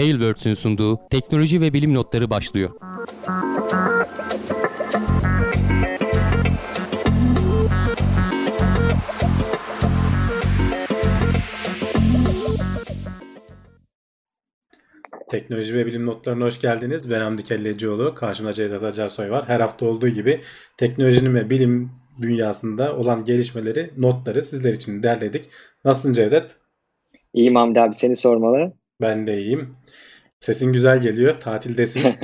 Tailwords'ün sunduğu teknoloji ve bilim notları başlıyor. Teknoloji ve bilim notlarına hoş geldiniz. Ben Hamdi Kellecioğlu. Karşımda Cevdet Acarsoy var. Her hafta olduğu gibi teknolojinin ve bilim dünyasında olan gelişmeleri, notları sizler için derledik. Nasılsın Cevdet? İyiyim Hamdi abi seni sormalı. Ben de iyiyim. Sesin güzel geliyor. Tatildesin.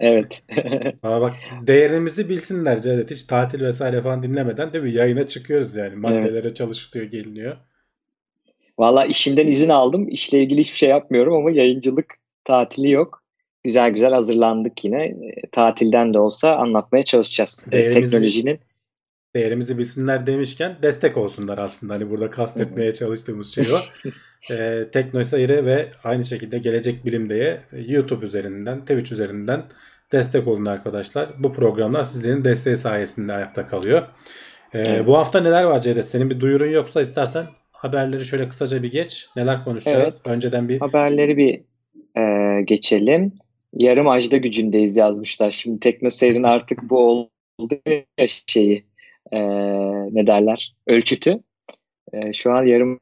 evet. Ama bak değerimizi bilsinler Cevdet. Hiç tatil vesaire falan dinlemeden değil mi? Yayına çıkıyoruz yani. Maddelere evet. çalışılıyor, geliniyor. Valla işimden izin aldım. İşle ilgili hiçbir şey yapmıyorum ama yayıncılık tatili yok. Güzel güzel hazırlandık yine. E, tatilden de olsa anlatmaya çalışacağız. E, değerimizi, Teknolojinin. Değerimizi bilsinler demişken destek olsunlar aslında. Hani burada kastetmeye çalıştığımız şey o. e, Teknoseyri ve aynı şekilde Gelecek Bilim'deye YouTube üzerinden, Twitch üzerinden destek olun arkadaşlar. Bu programlar sizlerin desteği sayesinde ayakta kalıyor. E, evet. Bu hafta neler var Cevdet? Senin bir duyurun yoksa istersen haberleri şöyle kısaca bir geç. Neler konuşacağız? Evet. Önceden bir haberleri bir e, geçelim. Yarım ajda gücündeyiz yazmışlar. Şimdi teknoseyrin artık bu oldu ya şeyi e, ne derler ölçütü. E, şu an yarım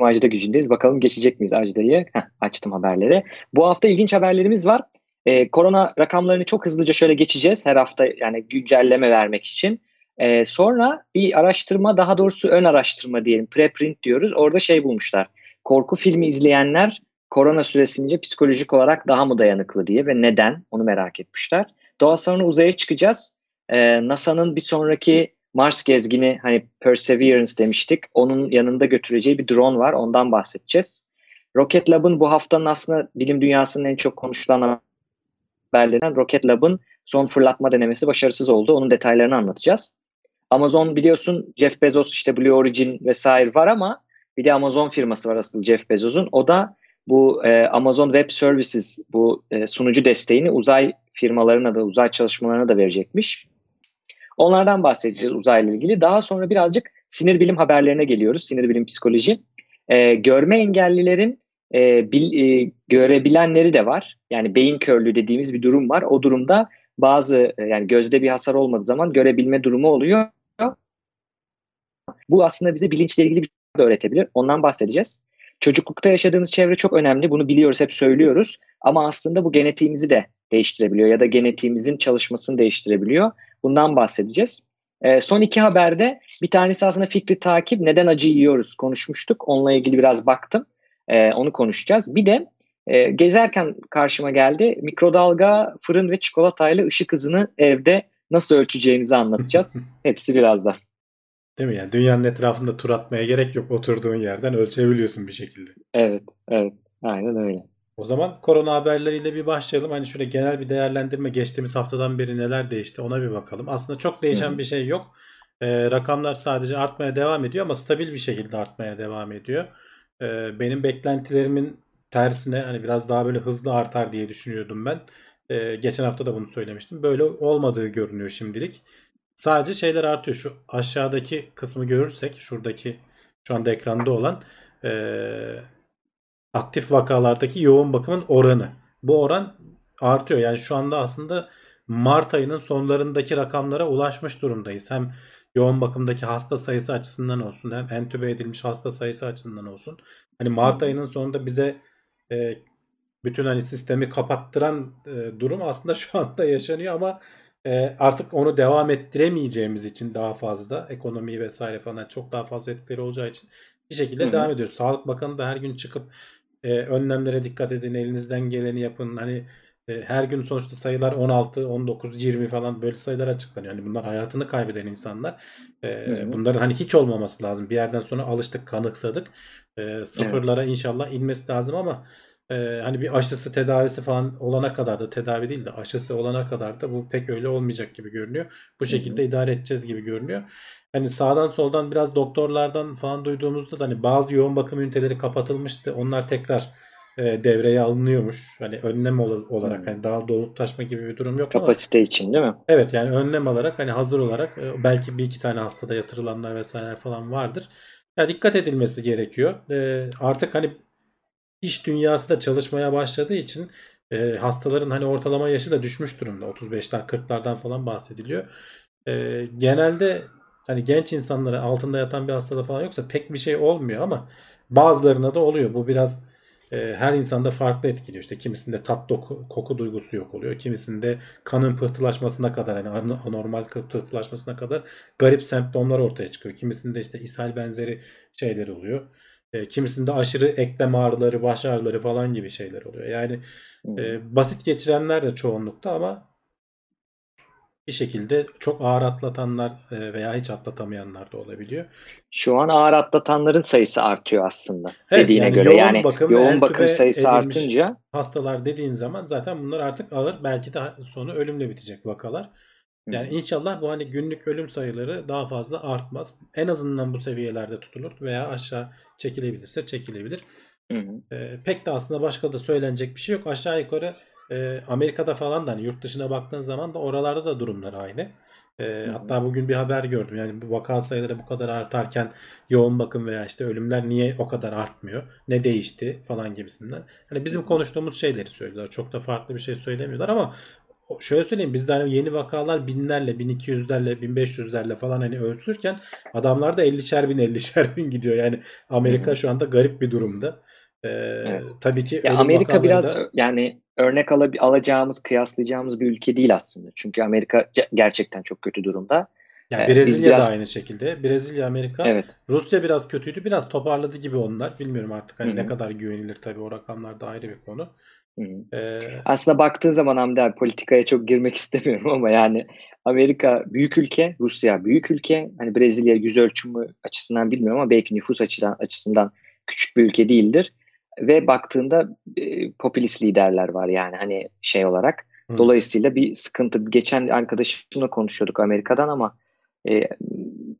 ajda gücündeyiz. Bakalım geçecek miyiz ajdayı? Açtım haberleri. Bu hafta ilginç haberlerimiz var. E, korona rakamlarını çok hızlıca şöyle geçeceğiz her hafta yani güncelleme vermek için. E, sonra bir araştırma daha doğrusu ön araştırma diyelim preprint diyoruz. Orada şey bulmuşlar. Korku filmi izleyenler korona süresince psikolojik olarak daha mı dayanıklı diye ve neden onu merak etmişler. Doğa sonra uzaya çıkacağız. Ee, NASA'nın bir sonraki Mars gezgini hani Perseverance demiştik. Onun yanında götüreceği bir drone var. Ondan bahsedeceğiz. Rocket Lab'ın bu haftanın aslında bilim dünyasının en çok konuşulan haberlerinden Rocket Lab'ın son fırlatma denemesi başarısız oldu. Onun detaylarını anlatacağız. Amazon biliyorsun Jeff Bezos işte Blue Origin vesaire var ama bir de Amazon firması var asıl Jeff Bezos'un. O da bu e, Amazon Web Services bu e, sunucu desteğini uzay firmalarına da uzay çalışmalarına da verecekmiş. Onlardan bahsedeceğiz uzayla ilgili. Daha sonra birazcık sinir bilim haberlerine geliyoruz. Sinir bilim psikoloji. E, görme engellilerin e, bil, e, görebilenleri de var. Yani beyin körlüğü dediğimiz bir durum var. O durumda bazı e, yani gözde bir hasar olmadığı zaman görebilme durumu oluyor. Bu aslında bize bilinçle ilgili bir şey öğretebilir. Ondan bahsedeceğiz. Çocuklukta yaşadığımız çevre çok önemli. Bunu biliyoruz, hep söylüyoruz. Ama aslında bu genetiğimizi de değiştirebiliyor ya da genetiğimizin çalışmasını değiştirebiliyor. Bundan bahsedeceğiz. E, son iki haberde bir tanesi aslında fikri takip, neden acı yiyoruz konuşmuştuk. Onunla ilgili biraz baktım. E, onu konuşacağız. Bir de e, gezerken karşıma geldi. Mikrodalga, fırın ve çikolatayla ışık hızını evde nasıl ölçeceğinizi anlatacağız. Hepsi birazdan. Değil mi? Yani dünyanın etrafında tur atmaya gerek yok. Oturduğun yerden ölçebiliyorsun bir şekilde. Evet, evet. Aynen öyle. O zaman korona haberleriyle bir başlayalım. Hani şöyle genel bir değerlendirme geçtiğimiz haftadan beri neler değişti ona bir bakalım. Aslında çok değişen Hı-hı. bir şey yok. Ee, rakamlar sadece artmaya devam ediyor ama stabil bir şekilde artmaya devam ediyor. Ee, benim beklentilerimin tersine hani biraz daha böyle hızlı artar diye düşünüyordum ben. Ee, geçen hafta da bunu söylemiştim. Böyle olmadığı görünüyor şimdilik. Sadece şeyler artıyor. Şu aşağıdaki kısmı görürsek şuradaki şu anda ekranda olan e, aktif vakalardaki yoğun bakımın oranı. Bu oran artıyor. Yani şu anda aslında Mart ayının sonlarındaki rakamlara ulaşmış durumdayız. Hem yoğun bakımdaki hasta sayısı açısından olsun hem entübe edilmiş hasta sayısı açısından olsun. Hani Mart ayının sonunda bize e, bütün hani sistemi kapattıran e, durum aslında şu anda yaşanıyor ama e, artık onu devam ettiremeyeceğimiz için daha fazla ekonomi vesaire falan çok daha fazla etkileri olacağı için bir şekilde Hı-hı. devam ediyoruz. Sağlık Bakanı da her gün çıkıp e, önlemlere dikkat edin, elinizden geleni yapın. Hani e, her gün sonuçta sayılar 16, 19, 20 falan böyle sayılar açıklanıyor. Yani bunlar hayatını kaybeden insanlar. E, bunların hani hiç olmaması lazım. Bir yerden sonra alıştık, kanıksadık. E, sıfırlara evet. inşallah inmesi lazım ama ee, hani bir aşısı tedavisi falan olana kadar da tedavi değil de aşısı olana kadar da bu pek öyle olmayacak gibi görünüyor. Bu şekilde hı hı. idare edeceğiz gibi görünüyor. Hani sağdan soldan biraz doktorlardan falan duyduğumuzda da hani bazı yoğun bakım üniteleri kapatılmıştı. Onlar tekrar e, devreye alınıyormuş. Hani önlem olarak hmm. hani daha dolup taşma gibi bir durum yok Kapasite ama, için değil mi? Evet yani önlem olarak hani hazır olarak e, belki bir iki tane hastada yatırılanlar vesaire falan vardır. Ya yani dikkat edilmesi gerekiyor. E, artık hani iş dünyası da çalışmaya başladığı için e, hastaların hani ortalama yaşı da düşmüş durumda. 35'ler 40'lardan falan bahsediliyor. E, genelde hani genç insanlara altında yatan bir hastalığı falan yoksa pek bir şey olmuyor ama bazılarına da oluyor. Bu biraz e, her insanda farklı etkiliyor. İşte kimisinde tat doku, koku duygusu yok oluyor. Kimisinde kanın pıhtılaşmasına kadar yani an- anormal pıhtılaşmasına kadar garip semptomlar ortaya çıkıyor. Kimisinde işte ishal benzeri şeyler oluyor. E, kimisinde aşırı eklem ağrıları, baş ağrıları falan gibi şeyler oluyor. Yani Hı. e, basit geçirenler de çoğunlukta ama bir şekilde çok ağır atlatanlar e, veya hiç atlatamayanlar da olabiliyor. Şu an ağır atlatanların sayısı artıyor aslında Evet, dediğine yani göre. yoğun yani bakım yoğun bakım sayısı artınca hastalar dediğin zaman zaten bunlar artık ağır belki de sonu ölümle bitecek vakalar. Yani inşallah bu hani günlük ölüm sayıları daha fazla artmaz. En azından bu seviyelerde tutulur veya aşağı çekilebilirse çekilebilir. Hı hı. Pek de aslında başka da söylenecek bir şey yok. Aşağı yukarı e, Amerika'da falan da hani yurt dışına baktığın zaman da oralarda da durumlar aynı. Hı. hatta bugün bir haber gördüm. Yani bu vaka sayıları bu kadar artarken yoğun bakım veya işte ölümler niye o kadar artmıyor? Ne değişti falan gibisinden. Hani bizim konuştuğumuz şeyleri söylüyorlar. Çok da farklı bir şey söylemiyorlar ama şöyle söyleyeyim bizde hani yeni vakalar binlerle, 1200'lerle, 1500'lerle falan hani ölçülürken adamlar da 50'şer bin, 50'şer bin gidiyor. Yani Amerika Hı hı. şu anda garip bir durumda. Ee, Evet. tabii ki Ya Amerika vakaları biraz da yani örnek ala- alacağımız, kıyaslayacağımız bir ülke değil aslında. Çünkü Amerika ge- gerçekten çok kötü durumda. yani Ee, Brezilya da biraz aynı şekilde. Brezilya, Amerika, evet. Rusya biraz kötüydü. Biraz toparladı gibi onlar. Bilmiyorum artık hani ne kadar güvenilir tabii o rakamlar da ayrı bir konu. Ee, Aslında baktığın zaman Hamdi abi politikaya çok girmek istemiyorum ama yani Amerika büyük ülke, Rusya büyük ülke. Hani Brezilya yüz ölçümü açısından bilmiyorum ama belki nüfus açıdan, açısından küçük bir ülke değildir. Ve baktığında e, popülist liderler var yani hani şey olarak. hı. Dolayısıyla bir sıkıntı. Geçen arkadaşımla konuşuyorduk Amerika'dan ama e,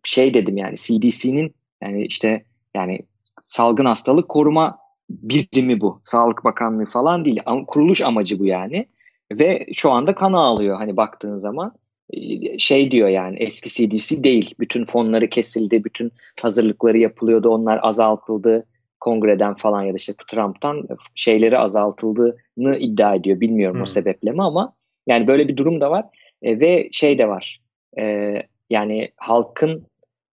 şey dedim yani CDC'nin yani işte yani salgın hastalık koruma birimi bu. Sağlık Bakanlığı falan değil. Kuruluş amacı bu yani. Ve şu anda kan ağlıyor hani baktığın zaman. E, Şey diyor yani eski CDC değil. Bütün fonları kesildi. Bütün hazırlıkları yapılıyordu. Onlar azaltıldı. Kongreden falan ya da işte Trump'tan şeyleri azaltıldığını iddia ediyor. Bilmiyorum o Hmm. sebeple mi ama yani böyle bir durum da var. E, ve şey de var. E, yani halkın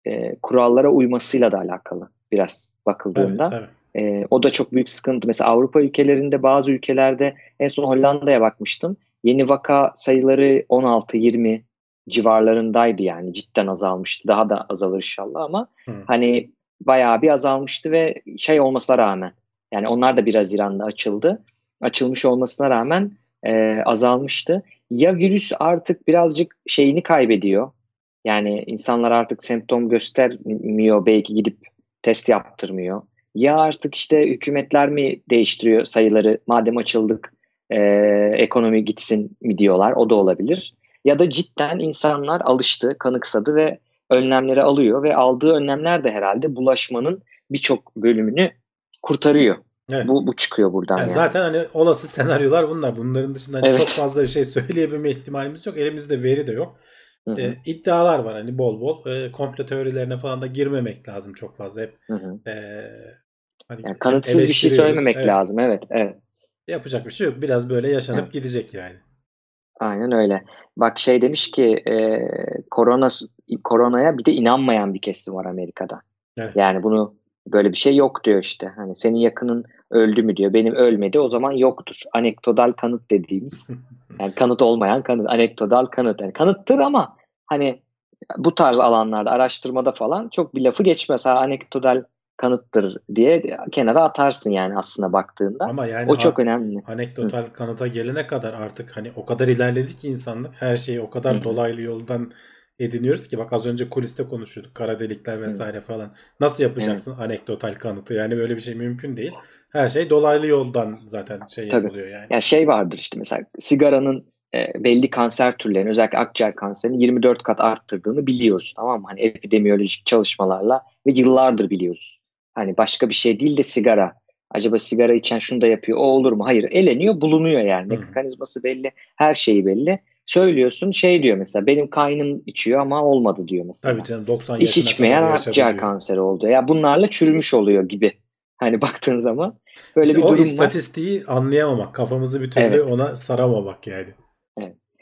e, kurallara uymasıyla da alakalı biraz bakıldığında. tabii. E, o da çok büyük sıkıntı. Mesela Avrupa ülkelerinde bazı ülkelerde en son Hollanda'ya bakmıştım. Yeni vaka sayıları 16-20 civarlarındaydı yani cidden azalmıştı. Daha da azalır inşallah ama Hı. hani bayağı bir azalmıştı ve şey olmasına rağmen yani onlar da bir Haziran'da açıldı. Açılmış olmasına rağmen e, azalmıştı. Ya virüs artık birazcık şeyini kaybediyor. Yani insanlar artık semptom göstermiyor belki gidip test yaptırmıyor. Ya artık işte hükümetler mi değiştiriyor sayıları madem açıldık e, ekonomi gitsin mi diyorlar o da olabilir. Ya da cidden insanlar alıştı, kanıksadı ve önlemleri alıyor ve aldığı önlemler de herhalde bulaşmanın birçok bölümünü kurtarıyor. Evet. Bu, bu çıkıyor buradan Yani yani. zaten hani olası senaryolar bunlar. Bunların dışında hani Evet. çok fazla bir şey söyleyebilme ihtimalimiz yok. Elimizde veri de yok. Hı hı, Ee, iddialar var hani bol bol. Ee, komplo teorilerine falan da girmemek lazım çok fazla. Hep hı hı. ee, hani Yani hep kanıtsız bir şey söylememek Evet. lazım. Evet, evet. Yapacak bir şey yok. Biraz böyle yaşanıp Evet. gidecek yani. Aynen öyle. Bak şey demiş ki e, korona koronaya bir de inanmayan bir kesim var Amerika'da. Evet. Yani bunu böyle bir şey yok diyor işte. Hani senin yakının öldü mü diyor. Benim ölmedi o zaman yoktur. Anekdotal kanıt dediğimiz. Yani kanıt olmayan kanıt. Anekdotal kanıt. Yani kanıttır ama hani bu tarz alanlarda araştırmada falan çok bir lafı geçmez. Ha anekdotal kanıttır diye kenara atarsın yani aslında baktığında. Ama yani O çok önemli. anekdotal kanıta gelene kadar artık hani o kadar ilerledik ki insanlık her şeyi o kadar Hı hı. dolaylı yoldan ediniyoruz ki bak az önce kuliste konuşuyorduk kara delikler vesaire falan. Nasıl yapacaksın anekdotal kanıtı? Yani böyle bir şey mümkün değil. Her şey dolaylı yoldan zaten şey Tabii. yapılıyor yani. Yani şey vardır işte mesela sigaranın e, belli kanser türlerinin özellikle akciğer kanserini 24 kat arttırdığını biliyoruz tamam mı? Hani epidemiyolojik çalışmalarla ve yıllardır biliyoruz. Hani başka bir şey değil de sigara. Acaba sigara içen şunu da yapıyor o olur mu? Hayır eleniyor bulunuyor yani. Hı. Mekanizması belli her şeyi belli. Söylüyorsun şey diyor mesela benim kaynım içiyor ama olmadı diyor mesela. Tabii canım 90 İç yaşına içmeyen kadar yaşadı akciğer kanseri oldu. Ya bunlarla çürümüş oluyor gibi Hani baktığın zaman böyle İşte bir o durum var. istatistiği anlayamamak, kafamızı bir türlü Evet. ona saramamak yani.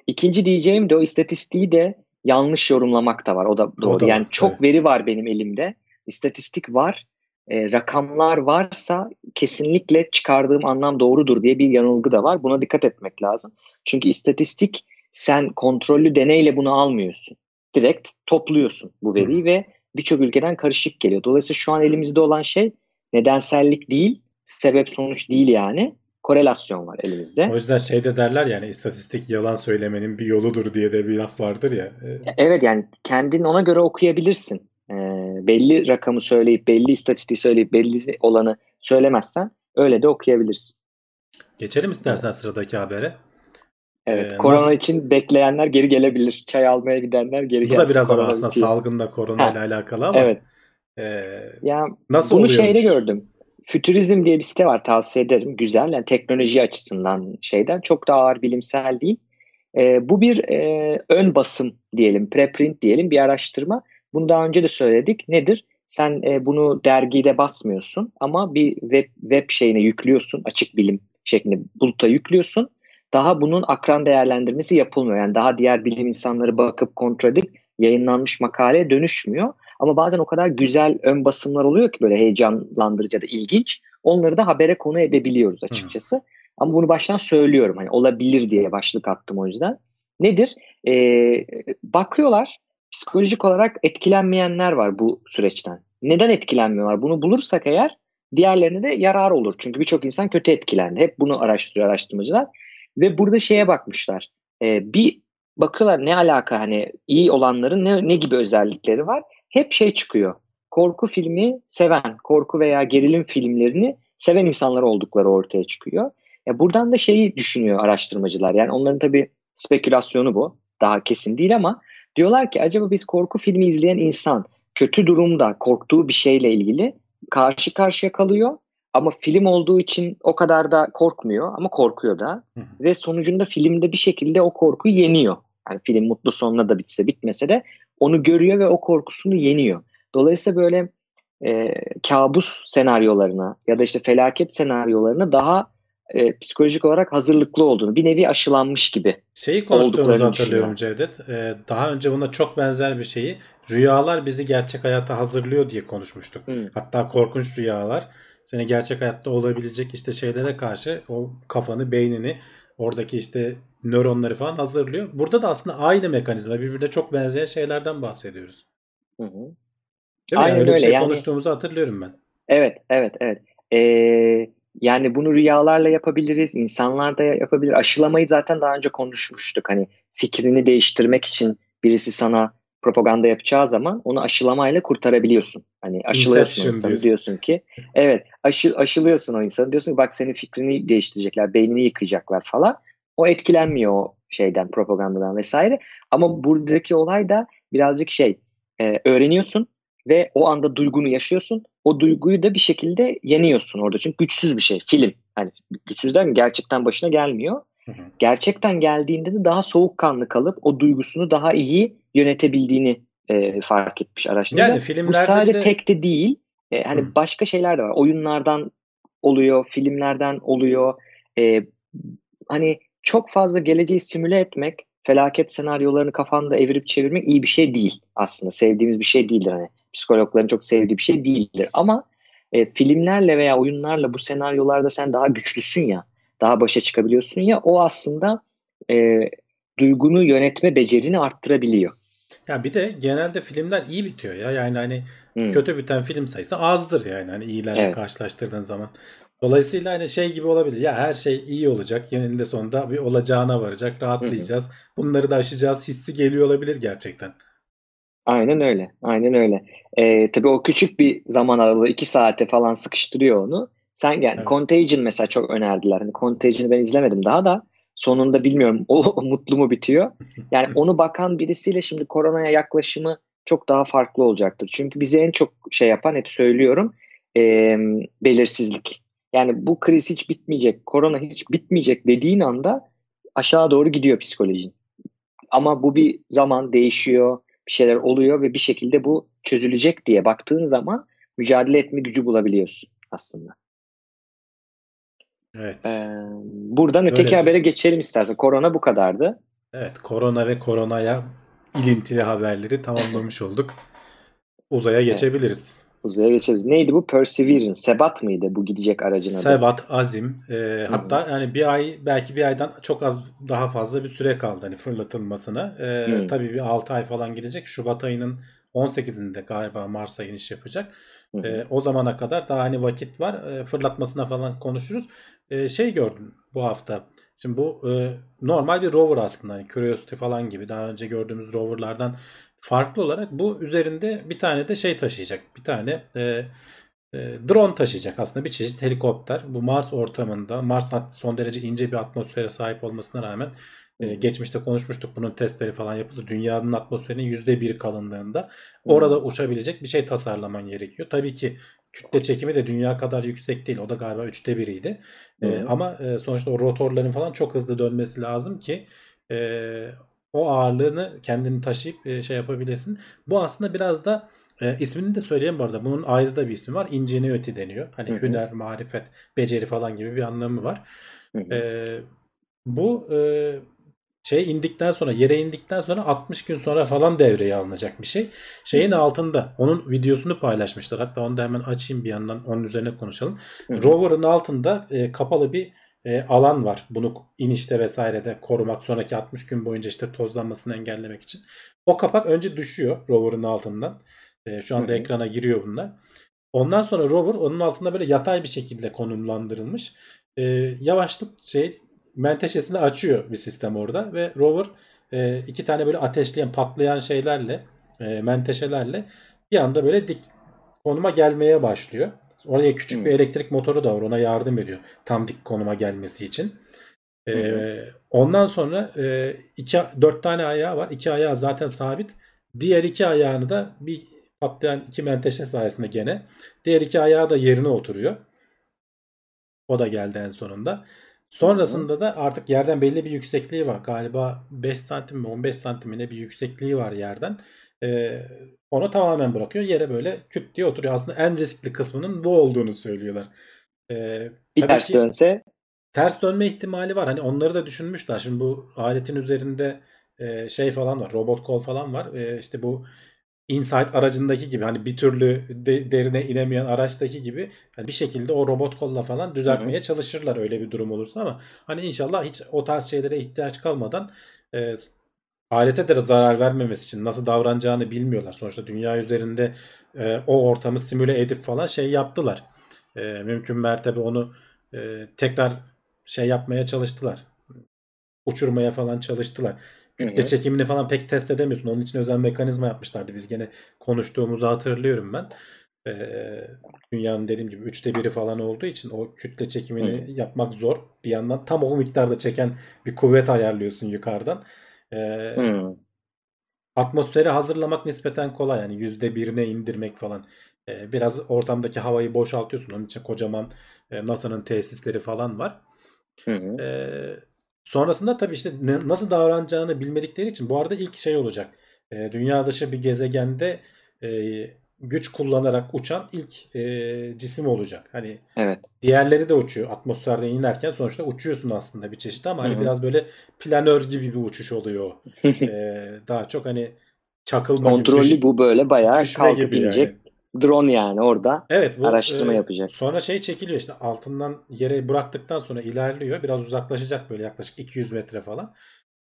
İkinci diyeceğim de o istatistiği de yanlış yorumlamak da var. O da doğru. da var, yani çok evet. veri var benim elimde. İstatistik var. E, rakamlar varsa kesinlikle çıkardığım anlam doğrudur diye bir yanılgı da var. Buna dikkat etmek lazım. Çünkü istatistik sen kontrollü deneyle bunu almıyorsun. Direkt topluyorsun bu veriyi ve birçok ülkeden karışık geliyor. Dolayısıyla şu an elimizde olan şey nedensellik değil, sebep sonuç değil yani. Korelasyon var elimizde. O yüzden şeyde derler yani istatistik yalan söylemenin bir yoludur diye de bir laf vardır ya. Ee, Evet yani kendin ona göre okuyabilirsin. Ee, belli rakamı söyleyip belli istatistiği söyleyip belli olanı söylemezsen öyle de okuyabilirsin. Geçelim istersen sıradaki habere. Evet, Ee, korona nasıl- için bekleyenler geri gelebilir. Çay almaya gidenler geri Bu gelsin. da biraz ama aslında bitiyor. salgında korona ile alakalı ama Evet. e, Ya nasıl bunu oluyormuş? şeyde gördüm. Futurizm diye bir site var tavsiye ederim. Güzel yani teknoloji açısından şeyden çok da ağır bilimsel değil. Ee, bu bir e, ön basım diyelim, preprint diyelim bir araştırma. Bunu daha önce de söyledik. Nedir? Sen e, bunu dergide basmıyorsun ama bir web, web şeyine yüklüyorsun. Açık bilim şeklinde buluta yüklüyorsun. Daha bunun akran değerlendirmesi yapılmıyor. Yani daha diğer bilim insanları bakıp kontrol edip yayınlanmış makaleye dönüşmüyor. Ama bazen o kadar güzel ön basımlar oluyor ki böyle heyecanlandırıcı da ilginç. Onları da habere konu edebiliyoruz açıkçası. Ama bunu baştan söylüyorum. Hani olabilir diye başlık attım o yüzden. Nedir? Ee, bakıyorlar psikolojik olarak etkilenmeyenler var bu süreçten. Neden etkilenmiyorlar? Bunu bulursak eğer diğerlerine de yarar olur. Çünkü birçok insan kötü etkilendi. Hep bunu araştırıyor araştırmacılar. Ve burada şeye bakmışlar. Ee, bir bakıyorlar ne alaka hani iyi olanların ne, ne gibi özellikleri var? Hep şey çıkıyor. Korku filmi seven, korku veya gerilim filmlerini seven insanlar oldukları ortaya çıkıyor. Ya buradan da şeyi düşünüyor araştırmacılar. Yani onların tabii spekülasyonu bu. Daha kesin değil ama diyorlar ki acaba biz korku filmi izleyen insan kötü durumda korktuğu bir şeyle ilgili karşı karşıya kalıyor ama film olduğu için o kadar da korkmuyor ama korkuyor da Hı ve sonucunda filmde bir şekilde o korkuyu yeniyor. Yani film mutlu sonuna da bitse bitmese de onu görüyor ve o korkusunu yeniyor. Dolayısıyla böyle e, kabus senaryolarına ya da işte felaket senaryolarına daha e, psikolojik olarak hazırlıklı olduğunu, bir nevi aşılanmış gibi. Şeyi konuştuğumuzu hatırlıyorum Cevdet. Ee, daha önce buna çok benzer bir şeyi rüyalar bizi gerçek hayata hazırlıyor diye konuşmuştuk. Hı. Hatta korkunç rüyalar seni gerçek hayatta olabilecek işte şeylere karşı o kafanı, beynini, oradaki işte nöronları falan hazırlıyor. Burada da aslında aynı mekanizma, birbirine çok benzeyen şeylerden bahsediyoruz. Hı hı. Değil? Aynen yani öyle öyle. şey Yani- konuştuğumuzu hatırlıyorum ben. Evet, evet, evet. Ee, yani bunu rüyalarla yapabiliriz, insanlar da yapabilir. Aşılamayı zaten daha önce konuşmuştuk. Hani fikrini değiştirmek için birisi sana propaganda yapacağı zaman onu aşılamayla kurtarabiliyorsun. Hani aşılıyorsun o Inception insanı diyorsun. diyorsun ki evet aşı, aşılıyorsun o insanı diyorsun ki bak senin fikrini değiştirecekler, beynini yıkayacaklar falan. O etkilenmiyor o şeyden, propagandadan vesaire. Ama buradaki olay da birazcık şey e, öğreniyorsun ve o anda duygunu yaşıyorsun. O duyguyu da bir şekilde yeniyorsun orada. Çünkü güçsüz bir şey. Film. Hani güçsüzden gerçekten başına gelmiyor. Hı hı. Gerçekten geldiğinde de daha soğukkanlı kalıp o duygusunu daha iyi yönetebildiğini e, fark etmiş araştırmacılar. Yani Bu filmlerde sadece de- tek de değil. E, hani Hı. başka şeyler de var. Oyunlardan oluyor, filmlerden oluyor. E, hani çok fazla geleceği simüle etmek, felaket senaryolarını kafanda evirip çevirmek iyi bir şey değil aslında. Sevdiğimiz bir şey değildir. Hani psikologların çok sevdiği bir şey değildir. Ama e, filmlerle veya oyunlarla bu senaryolarda sen daha güçlüsün ya, daha başa çıkabiliyorsun ya o aslında e, duygunu yönetme becerini arttırabiliyor. Ya bir de genelde filmler iyi bitiyor ya. Yani hani Hmm. kötü biten film sayısı azdır yani hani iyilerle Evet. karşılaştırdığın zaman. Dolayısıyla hani şey gibi olabilir. Ya her şey iyi olacak. Eninde sonunda bir olacağına varacak. Rahatlayacağız. Bunları da aşacağız. Hissi geliyor olabilir gerçekten. Aynen öyle. Aynen öyle. Ee, tabii o küçük bir zaman aralığı iki saate falan sıkıştırıyor onu. Sen yani Evet. Contagion mesela çok önerdiler. Hani Contagion'ı ben izlemedim daha da sonunda bilmiyorum o mutlu mu bitiyor. Yani onu bakan birisiyle şimdi koronaya yaklaşımı çok daha farklı olacaktır. Çünkü bizi en çok şey yapan hep söylüyorum ee, belirsizlik. Yani bu kriz hiç bitmeyecek, korona hiç bitmeyecek dediğin anda aşağı doğru gidiyor psikolojin. Ama bu bir zaman değişiyor, bir şeyler oluyor ve bir şekilde bu çözülecek diye baktığın zaman mücadele etme gücü bulabiliyorsun. aslında. Evet. Ee, buradan öteki Öyle. habere geçelim istersen. Korona bu kadardı. Evet, korona ve koronaya ilintili haberleri tamamlamış olduk. Uzaya geçebiliriz. Uzaya geçeriz. Neydi bu? Perseverance. Sebat mıydı bu gidecek aracın adı? Sebat, Azim. e, hatta yani bir ay belki bir aydan çok az daha fazla bir süre kaldı hani fırlatılmasına. E, Hı. tabii bir 6 ay falan gidecek. Şubat ayının 18'inde galiba Mars'a iniş yapacak. E, o zamana kadar daha hani vakit var. E, fırlatmasına falan konuşuruz. E, şey gördüm bu hafta. Şimdi bu e, normal bir rover aslında. Hani Curiosity falan gibi daha önce gördüğümüz roverlardan farklı olarak bu üzerinde bir tane de şey taşıyacak. Bir tane e, e, drone taşıyacak aslında bir çeşit helikopter. Bu Mars ortamında Mars son derece ince bir atmosfere sahip olmasına rağmen e, geçmişte konuşmuştuk bunun testleri falan yapıldı. Dünyanın atmosferinin %1 kalınlığında orada uçabilecek bir şey tasarlaman gerekiyor. Tabii ki kütle çekimi de dünya kadar yüksek değil. O da galiba üçte biriydi. E, ama e, sonuçta o rotorların falan çok hızlı dönmesi lazım ki e, o ağırlığını kendini taşıyıp e, şey yapabilesin. Bu aslında biraz da e, ismini de söyleyeyim bu arada. Bunun ayrı da bir ismi var. Ingenuity deniyor. Hani Hı hı. hüner, marifet, beceri falan gibi bir anlamı var. Hı hı. E, bu e, şey indikten sonra yere indikten sonra 60 gün sonra falan devreye alınacak bir şey. Şeyin altında onun videosunu paylaşmışlar. Hatta onu da hemen açayım bir yandan onun üzerine konuşalım. Hı hı. Rover'ın altında e, kapalı bir e, alan var. Bunu inişte vesairede korumak sonraki 60 gün boyunca işte tozlanmasını engellemek için. O kapak önce düşüyor rover'ın altından. E, şu anda Hı hı. ekrana giriyor bunlar. Ondan sonra rover onun altında böyle yatay bir şekilde konumlandırılmış. E, yavaşlık şey menteşesini açıyor bir sistem orada ve rover e, iki tane böyle ateşleyen patlayan şeylerle e, menteşelerle bir anda böyle dik konuma gelmeye başlıyor. Oraya küçük Hmm. bir elektrik motoru da var. Ona yardım ediyor. Tam dik konuma gelmesi için. Ee, Hı ondan sonra e, iki, dört tane ayağı var. İki ayağı zaten sabit. Diğer iki ayağını da bir patlayan iki menteşe sayesinde gene. Diğer iki ayağı da yerine oturuyor. O da geldi en sonunda. Sonrasında da artık yerden belli bir yüksekliği var. Galiba 5 santim mi 15 santim mi ne bir yüksekliği var yerden. Ee, onu tamamen bırakıyor. Yere böyle küt diye oturuyor. Aslında en riskli kısmının bu olduğunu söylüyorlar. Ee, Bir ters ki dönse ters dönme ihtimali var. Hani onları da düşünmüşler. Şimdi bu aletin üzerinde e, şey falan var. Robot kol falan var. E, işte bu Insight aracındaki gibi hani bir türlü de- derine inemeyen araçtaki gibi yani bir şekilde o robot kolla falan düzeltmeye çalışırlar öyle bir durum olursa ama hani inşallah hiç o tarz şeylere ihtiyaç kalmadan e, alete de zarar vermemesi için nasıl davranacağını bilmiyorlar. Sonuçta dünya üzerinde e, o ortamı simüle edip falan şey yaptılar. E, mümkün mertebe onu e, tekrar şey yapmaya çalıştılar. Uçurmaya falan çalıştılar. Kütle Hı hı. çekimini falan pek test edemiyorsun. Onun için özel mekanizma yapmışlardı. Biz gene konuştuğumuzu hatırlıyorum ben. Ee, dünyanın dediğim gibi üçte biri falan olduğu için o kütle çekimini yapmak zor. Bir yandan tam o miktarda çeken bir kuvvet ayarlıyorsun yukarıdan. Ee, Hı. atmosferi hazırlamak nispeten kolay. Yani yüzde birine indirmek falan. Ee, biraz ortamdaki havayı boşaltıyorsun. Onun için kocaman e, NASA'nın tesisleri falan var. Hı. Ee, sonrasında tabii işte ne- nasıl davranacağını bilmedikleri için bu arada ilk şey olacak. Ee, dünya dışı bir gezegende e, güç kullanarak uçan ilk e, cisim olacak. Hani Evet. diğerleri de uçuyor atmosferden inerken sonuçta uçuyorsun aslında bir çeşit ama hani Hı hı. biraz böyle planör gibi bir uçuş oluyor. Ee, daha çok hani çakılma gibi Kontrollü düş- bu böyle bayağı kalkıp gibi inecek. yani. Drone yani orada Evet bu araştırma e, yapacak. Sonra şey çekiliyor işte altından yere bıraktıktan sonra ilerliyor. Biraz uzaklaşacak böyle yaklaşık 200 metre falan.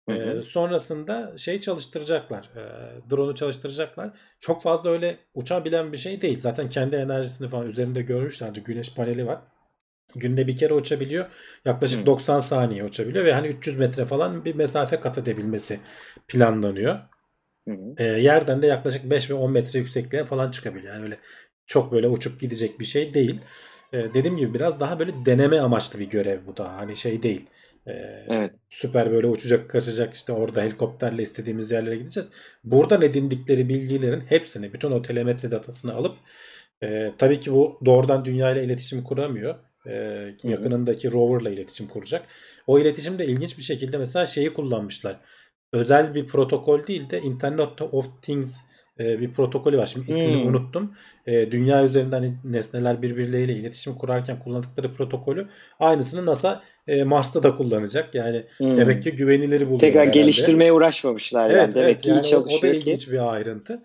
Hı E, sonrasında şey çalıştıracaklar. E, drone'u çalıştıracaklar. Çok fazla öyle uçabilen bir şey değil. Zaten kendi enerjisini falan üzerinde görmüşlerdi. Güneş paneli var. Günde bir kere uçabiliyor. Yaklaşık Hı. 90 saniye uçabiliyor ve hani 300 metre falan bir mesafe kat edebilmesi planlanıyor. Hı hı. E, yerden de yaklaşık 5 ve 10 metre yüksekliğe falan çıkabiliyor. Yani öyle çok böyle uçup gidecek bir şey değil. E, dediğim gibi biraz daha böyle deneme amaçlı bir görev bu da. Hani şey değil. E, Evet. süper böyle uçacak kaçacak işte orada helikopterle istediğimiz yerlere gideceğiz. Buradan edindikleri bilgilerin hepsini bütün o telemetri datasını alıp e, tabii ki bu doğrudan dünya ile iletişim kuramıyor. E, yakınındaki roverla iletişim kuracak. O iletişimde ilginç bir şekilde mesela şeyi kullanmışlar. Özel bir protokol değil de Internet of Things e, bir protokolü var. Şimdi ismini Hmm. unuttum. E, dünya üzerinde hani nesneler birbirleriyle iletişim kurarken kullandıkları protokolü aynısını NASA e, Mars'ta da kullanacak. Yani Hmm. demek ki güvenilir buluyor Tekrar herhalde. geliştirmeye uğraşmamışlar Evet, yani. Demek evet. ki Yani iyi çalışıyor o da ki. ilginç bir ayrıntı.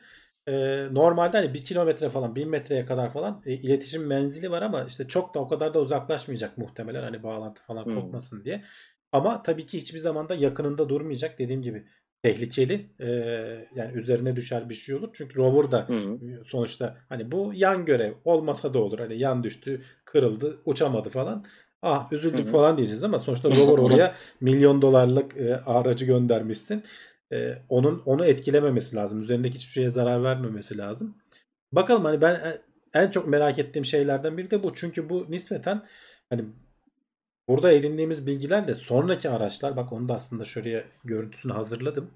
Ee, normalde hani bir kilometre falan, bin metreye kadar falan e, iletişim menzili var ama işte çok da o kadar da uzaklaşmayacak muhtemelen hani bağlantı falan Hmm. kopmasın diye. Ama tabii ki hiçbir zaman da yakınında durmayacak dediğim gibi tehlikeli Ee, yani üzerine düşer bir şey olur. Çünkü rover da hı. sonuçta hani bu yan görev olmasa da olur. Hani yan düştü, kırıldı, uçamadı falan. Ah üzüldük Hı hı. falan diyeceğiz ama sonuçta rover oraya milyon dolarlık e, aracı göndermişsin. E, onun onu etkilememesi lazım. Üzerindeki hiçbir şeye zarar vermemesi lazım. Bakalım hani ben en- en çok merak ettiğim şeylerden biri de bu. Çünkü bu nispeten hani burada edindiğimiz bilgilerle sonraki araçlar bak onu da aslında şöyle görüntüsünü hazırladım.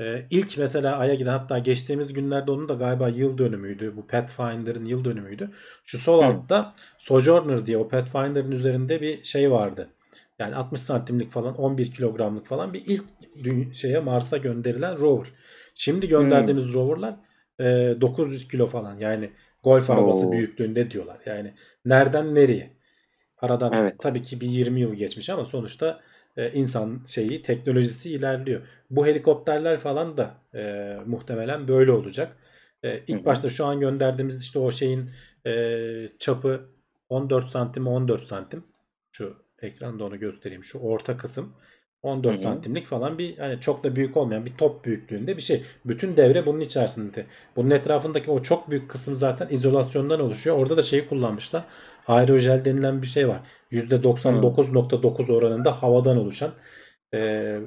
Ee, ilk mesela Ay'a giden hatta geçtiğimiz günlerde onun da galiba yıl dönümüydü. Bu Pathfinder'ın yıl dönümüydü. Şu sol Hı. altta Sojourner diye o Pathfinder'ın üzerinde bir şey vardı. Yani 60 santimlik falan 11 kilogramlık falan bir ilk şeye Mars'a gönderilen rover. Şimdi gönderdiğimiz roverlar e, 900 kilo falan yani golf arabası Oo. büyüklüğünde diyorlar. Yani nereden nereye? Aradan Evet. tabii ki bir 20 yıl geçmiş ama sonuçta e, insan şeyi teknolojisi ilerliyor. Bu helikopterler falan da e, muhtemelen böyle olacak. E, ilk başta şu an gönderdiğimiz işte o şeyin e, çapı 14 santim 14 santim. Şu ekranda onu göstereyim. Şu orta kısım 14 Hı hı. santimlik falan bir hani çok da büyük olmayan bir top büyüklüğünde bir şey. Bütün devre bunun içerisinde. Bunun etrafındaki o çok büyük kısım zaten izolasyondan oluşuyor. Orada da şeyi kullanmışlar. Aerojel denilen bir şey var. %99.9 oranında havadan oluşan e,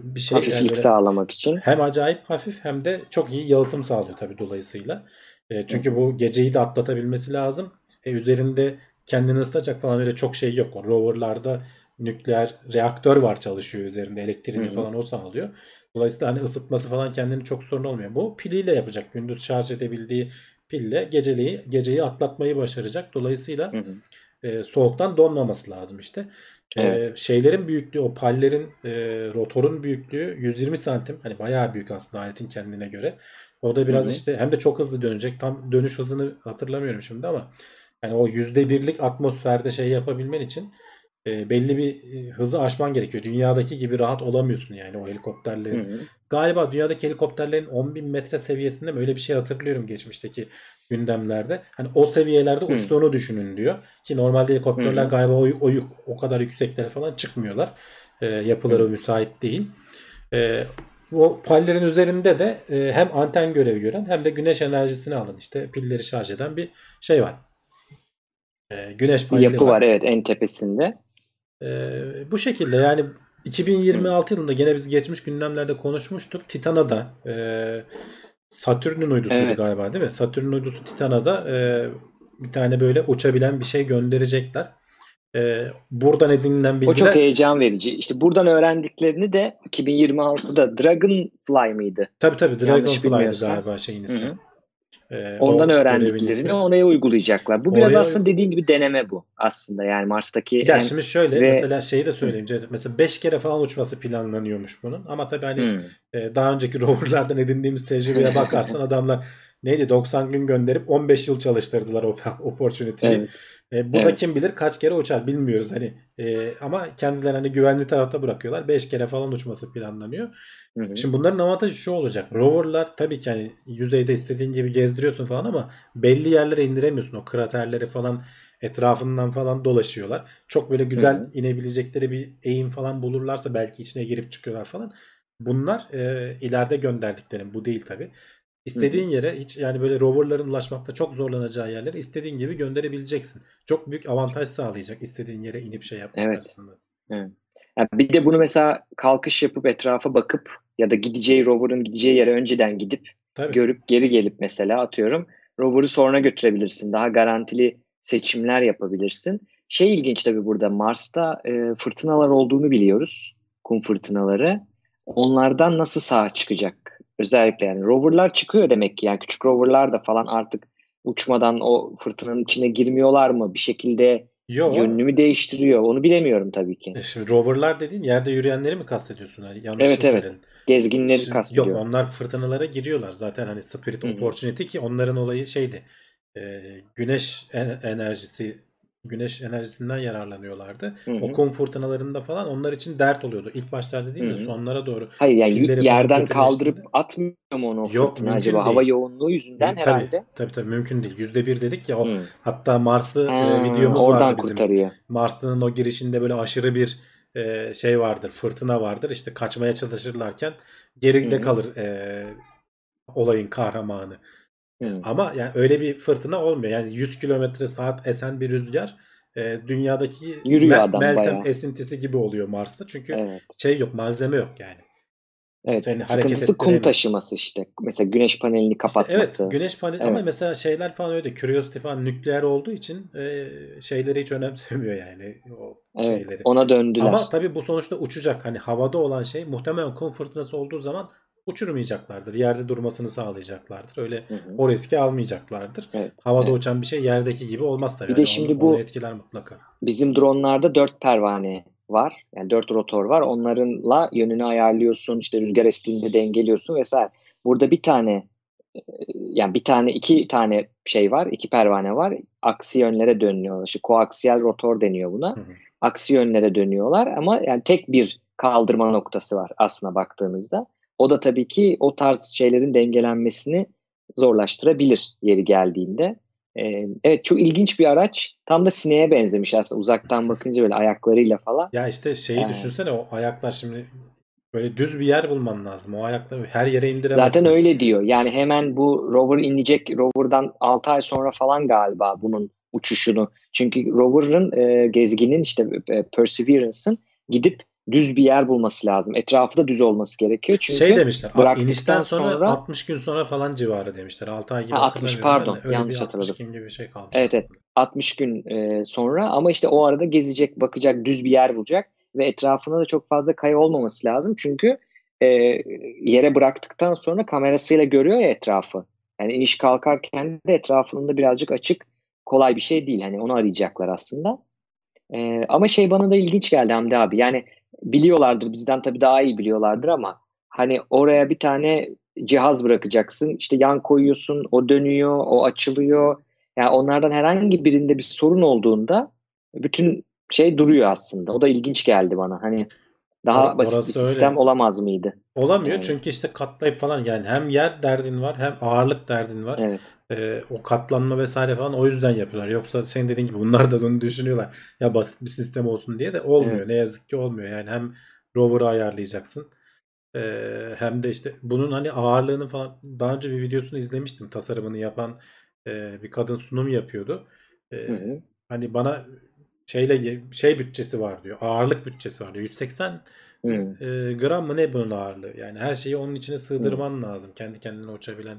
bir şey. Yani Hafiflik böyle sağlamak için. hem acayip hafif hem de çok iyi yalıtım sağlıyor tabii dolayısıyla. E, çünkü bu geceyi de atlatabilmesi lazım. E, üzerinde kendini ısıtacak falan öyle çok şey yok. O roverlarda nükleer reaktör var çalışıyor üzerinde. Elektriğini falan o sağlıyor. Dolayısıyla hani ısıtması falan kendini çok sorun olmuyor. Bu piliyle yapacak. Gündüz şarj edebildiği pille geceliği, geceyi atlatmayı başaracak. Dolayısıyla Hı hı. E, soğuktan donmaması lazım işte. E, Evet. şeylerin büyüklüğü, o pallerin, e, rotorun büyüklüğü 120 santim. Hani bayağı büyük aslında aletin kendine göre. O da biraz Hı hı. işte hem de çok hızlı dönecek. Tam dönüş hızını hatırlamıyorum şimdi ama yani o yüzde birlik atmosferde şey yapabilmen için e, belli bir e, hızı aşman gerekiyor. Dünyadaki gibi rahat olamıyorsun yani o Hı helikopterlerin. hı. Galiba dünyadaki helikopterlerin 10.000 metre seviyesinde mi öyle bir şey hatırlıyorum geçmişteki gündemlerde. Hani o seviyelerde Hı. uçtuğunu düşünün diyor. Ki normalde helikopterler Hı hı. galiba o, o, o kadar yükseklere falan çıkmıyorlar. E, yapıları Hı. müsait değil. E, o pallerin üzerinde de e, hem anten görevi gören hem de güneş enerjisini alın işte pilleri şarj eden bir şey var. E, güneş paneli yapı var. var evet en tepesinde. Ee, bu şekilde yani 2026 yılında gene biz geçmiş gündemlerde konuşmuştuk. Titan'a da e, Satürn'ün uydusuydu Evet. galiba değil mi? Satürn'ün uydusu Titan'a da e, bir tane böyle uçabilen bir şey gönderecekler. E, buradan edinilen O bilgiler çok heyecan verici. İşte buradan öğrendiklerini de 2026'da Dragonfly mıydı? tabii tabii Dragonfly'dı galiba şeyin ismi. hı. E, Ondan öğrendiklerini oraya uygulayacaklar. Bu biraz Oraya- aslında dediğin gibi deneme bu aslında. Yani Mars'taki Ya en... şimdi şöyle ve- mesela şeyi de söyleyeyim. Cevdet. Mesela 5 kere falan uçması planlanıyormuş bunun. Ama tabii hani. E, daha önceki roverlardan edindiğimiz tecrübeye bakarsan adamlar neydi 90 gün gönderip 15 yıl çalıştırdılar o opportunity'yi. Evet. E, bu da Evet. kim bilir kaç kere uçar bilmiyoruz hani. E, ama kendilerini hani güvenli tarafta bırakıyorlar. 5 kere falan uçması planlanıyor. Hı hı. Şimdi bunların avantajı şu olacak. Roverlar tabii ki hani yüzeyde istediğin gibi gezdiriyorsun falan ama belli yerlere indiremiyorsun. O kraterleri falan etrafından falan dolaşıyorlar. Çok böyle güzel Hı hı. inebilecekleri bir eğim falan bulurlarsa belki içine girip çıkıyorlar falan. Bunlar e, ileride gönderdiklerim. Bu değil tabii. İstediğin yere hiç yani böyle roverların ulaşmakta çok zorlanacağı yerlere istediğin gibi gönderebileceksin. Çok büyük avantaj sağlayacak istediğin yere inip şey yapmak Evet. aslında. Yani bir de bunu mesela kalkış yapıp etrafa bakıp ya da gideceği rover'ın gideceği yere önceden gidip Tabii. görüp geri gelip mesela atıyorum rover'ı sonra götürebilirsin. Daha garantili seçimler yapabilirsin. Şey ilginç tabii burada Mars'ta e, fırtınalar olduğunu biliyoruz. Kum fırtınaları. Onlardan nasıl sağ çıkacak? Özellikle yani rover'lar çıkıyor demek ki. Yani küçük rover'lar da falan artık uçmadan o fırtınanın içine girmiyorlar mı? Bir şekilde Yo. yönünü değiştiriyor. Onu bilemiyorum tabii ki. E Şimdi roverlar dediğin yerde yürüyenleri mi kastediyorsun? Hani yanlış Evet, evet. söyledin? Gezginleri Şimdi- kastediyor. Yok onlar fırtınalara giriyorlar zaten hani Spirit Hı hı. Opportunity ki onların olayı şeydi. e, güneş en- enerjisi güneş enerjisinden yararlanıyorlardı. Hı hı. O kum fırtınalarında falan onlar için dert oluyordu. İlk başlarda değil de Hı hı. sonlara doğru. Hayır yani yerden kaldırıp atmıyor mu onu Yok, mümkün acaba? değil. Hava yoğunluğu yüzünden tabii, herhalde. tabii tabii mümkün değil. Yüzde bir dedik ya o Hı. hatta Mars'ı e, videomuz oradan vardı bizim. kurtarıyor. Mars'ın o girişinde böyle aşırı bir e, şey vardır, fırtına vardır. İşte kaçmaya çalışırlarken geride kalır e, olayın kahramanı. Hı. Ama yani öyle bir fırtına olmuyor. Yani 100 kilometre saat esen bir rüzgar e, dünyadaki Yürüyor Me- adam Meltem bayağı. esintisi gibi oluyor Mars'ta. Çünkü Evet. şey yok, malzeme yok yani. Evet. Seni hareket Sıkıntısı kum ettiremiyor. taşıması işte. Mesela güneş panelini İşte kapatması. evet güneş paneli ama Evet. mesela şeyler falan öyle Curiosity falan nükleer olduğu için e, şeyleri hiç önemsemiyor yani o Evet. şeyleri. Ona döndüler. Ama tabii bu sonuçta uçacak. Hani havada olan şey muhtemelen kum fırtınası olduğu zaman uçurmayacaklardır. Yerde durmasını sağlayacaklardır. Öyle Hı hı. o riski almayacaklardır. Evet. Havada evet. uçan bir şey yerdeki gibi olmaz tabii. Bir de Yani şimdi onu, bu- onu etkiler mutlaka. Bizim dronlarda dört pervane var. Yani dört rotor var. Onlarınla yönünü ayarlıyorsun. işte rüzgar estiğinde dengeliyorsun vesaire. Burada bir tane e, yani bir tane iki tane şey var. iki pervane var. Aksi yönlere dönüyor. İşte koaksiyel rotor deniyor buna. Hı hı. Aksi yönlere dönüyorlar ama yani tek bir kaldırma noktası var aslına baktığınızda. O da tabii ki o tarz şeylerin dengelenmesini zorlaştırabilir yeri geldiğinde. Ee, evet çok ilginç bir araç. Tam da sineğe benzemiş aslında uzaktan bakınca böyle ayaklarıyla falan. Ya işte şeyi Yani. düşünsene o ayaklar şimdi böyle düz bir yer bulman lazım. O ayakları her yere indiremezsin. Zaten öyle diyor. Yani hemen bu rover inecek. Rover'dan 6 ay sonra falan galiba bunun uçuşunu. Çünkü rover'ın e, gezginin işte e, Perseverance'ın gidip düz bir yer bulması lazım. Etrafı da düz olması gerekiyor. Çünkü şey demişler. inişten sonra, sonra- 60 gün sonra falan civarı demişler. 6 ay gibi Ha, 60 hatırlamıyorum ben pardon. Öyle yanlış bir 60 hatırladım. gün gibi bir şey kalmış. Evet, evet. 60 gün e, sonra ama işte o arada gezecek, bakacak, düz bir yer bulacak ve etrafında da çok fazla kaya olmaması lazım. Çünkü e, yere bıraktıktan sonra kamerasıyla görüyor ya etrafı. Yani iniş kalkarken de etrafının da birazcık açık, kolay bir şey değil. Hani onu arayacaklar aslında. E, ama şey bana da ilginç geldi Hamdi abi. Yani biliyorlardır, bizden tabii daha iyi biliyorlardır ama hani oraya bir tane cihaz bırakacaksın. İşte yan koyuyorsun, o dönüyor, o açılıyor. Yani onlardan herhangi birinde bir sorun olduğunda bütün şey duruyor aslında. O da ilginç geldi bana. Hani daha Or- basit bir orası öyle. sistem olamaz mıydı? Olamıyor Evet. çünkü işte katlayıp falan yani hem yer derdin var hem ağırlık derdin var. Evet. Ee, o katlanma vesaire falan o yüzden yapıyorlar. Yoksa senin dediğin gibi bunlar da onu düşünüyorlar. Ya basit bir sistem olsun diye de olmuyor. Evet. Ne yazık ki olmuyor. Yani hem rover'ı ayarlayacaksın. ee, hem de işte bunun hani ağırlığını falan daha önce bir videosunu izlemiştim. Tasarımını yapan ee, bir kadın sunum yapıyordu. Ee, Hı hı. hani bana şeyle şey bütçesi var diyor. Ağırlık bütçesi var diyor. 180 Hı. e, gram mı ne bunun ağırlığı? Yani her şeyi onun içine sığdırman lazım. Kendi kendine uçabilen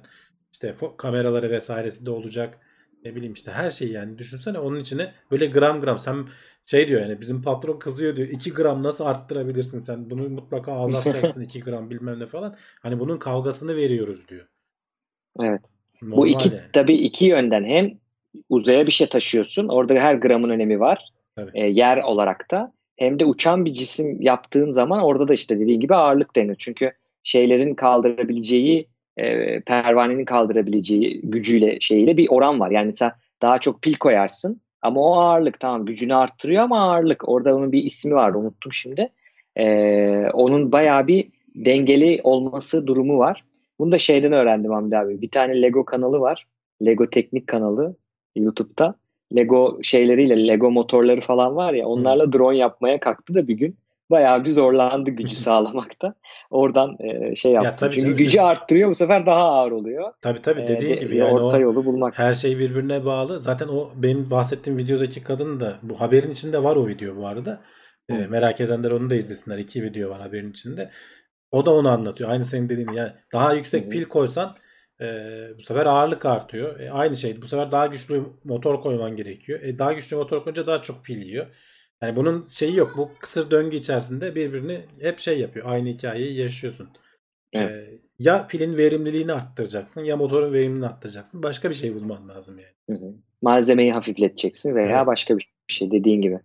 işte kameraları vesairesi de olacak. Ne bileyim işte her şeyi yani düşünsene onun içine böyle gram gram sen şey diyor yani bizim patron kızıyor diyor 2 gram nasıl arttırabilirsin sen bunu mutlaka azaltacaksın 2 gram bilmem ne falan. Hani bunun kavgasını veriyoruz diyor. Evet. Bu Normal iki yani. tabii iki yönden hem uzaya bir şey taşıyorsun. Orada her gramın önemi var. Tabii. E, yer olarak da. Hem de uçan bir cisim yaptığın zaman orada da işte dediğin gibi ağırlık denir. Çünkü şeylerin kaldırabileceği e, pervanenin kaldırabileceği gücüyle şeyiyle bir oran var. Yani sen daha çok pil koyarsın ama o ağırlık tamam gücünü arttırıyor ama ağırlık orada onun bir ismi var unuttum şimdi. E, onun bayağı bir dengeli olması durumu var. Bunu da şeyden öğrendim Hamdi abi. Bir tane Lego kanalı var. Lego teknik kanalı YouTube'da. Lego şeyleriyle Lego motorları falan var ya onlarla drone yapmaya kalktı da bir gün. Bayağı bir zorlandı gücü sağlamakta. Oradan e, şey yaptı. tabii Çünkü canım, gücü işte- arttırıyor bu sefer daha ağır oluyor. Tabii tabii E, dediğin de- gibi yani orta yolu bulmak. Her şey birbirine bağlı. Zaten o benim bahsettiğim videodaki kadın da bu haberin içinde var o video bu arada. Ee, Hı. merak edenler onu da izlesinler. İki video var haberin içinde. O da onu anlatıyor. Aynı senin dediğin yani daha yüksek hı. pil koysan e, bu sefer ağırlık artıyor. E, aynı şey. Bu sefer daha güçlü motor koyman gerekiyor. E, daha güçlü motor koyunca daha çok pil yiyor. Yani bunun şeyi yok. Bu kısır döngü içerisinde birbirini hep şey yapıyor. Aynı hikayeyi yaşıyorsun. Evet. Ee, ya pilin verimliliğini arttıracaksın ya motorun verimliliğini arttıracaksın. Başka bir şey bulman lazım yani. Hı hı. malzemeyi hafifleteceksin veya Evet. başka bir şey dediğin gibi.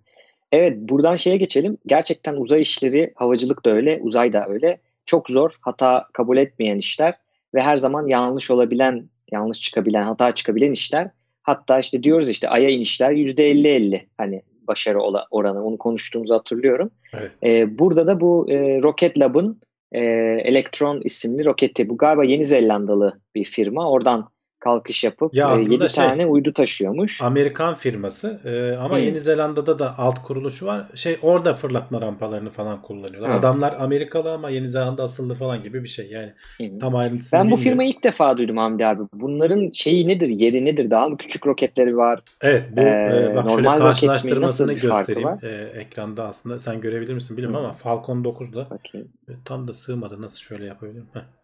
Evet buradan şeye geçelim. Gerçekten uzay işleri, havacılık da öyle, uzay da öyle. Çok zor, hata kabul etmeyen işler ve her zaman yanlış olabilen, yanlış çıkabilen, hata çıkabilen işler. Hatta işte diyoruz işte Ay'a inişler %50-50 hani başarı oranı. Onu konuştuğumuzu hatırlıyorum. Evet. Ee, burada da bu e, Rocket Lab'ın e, Electron isimli roketi. Bu galiba Yeni Zelandalı bir firma. Oradan kalkış yapıp Ya e, aslında 7 şey, tane uydu taşıyormuş. Amerikan firması e, ama Hmm. Yeni Zelanda'da da alt kuruluşu var. Şey orada fırlatma rampalarını falan kullanıyorlar. Ha. Adamlar Amerikalı ama Yeni Zelanda asıllı falan gibi bir şey. Yani Hı. tam ayrıntısını Ben bu bilmiyorum. firmayı ilk defa duydum Hamdi abi. Bunların şeyi nedir, yeri nedir? Daha mı küçük roketleri var? Evet bu Ee, e, bak şöyle normal mi? karşılaştırmasını göstereyim. var? E, ekranda aslında sen görebilir misin bilmiyorum Hı. ama Falcon 9'da Bakayım. e, tam da sığmadı. Nasıl şöyle yapabilirim? Heh.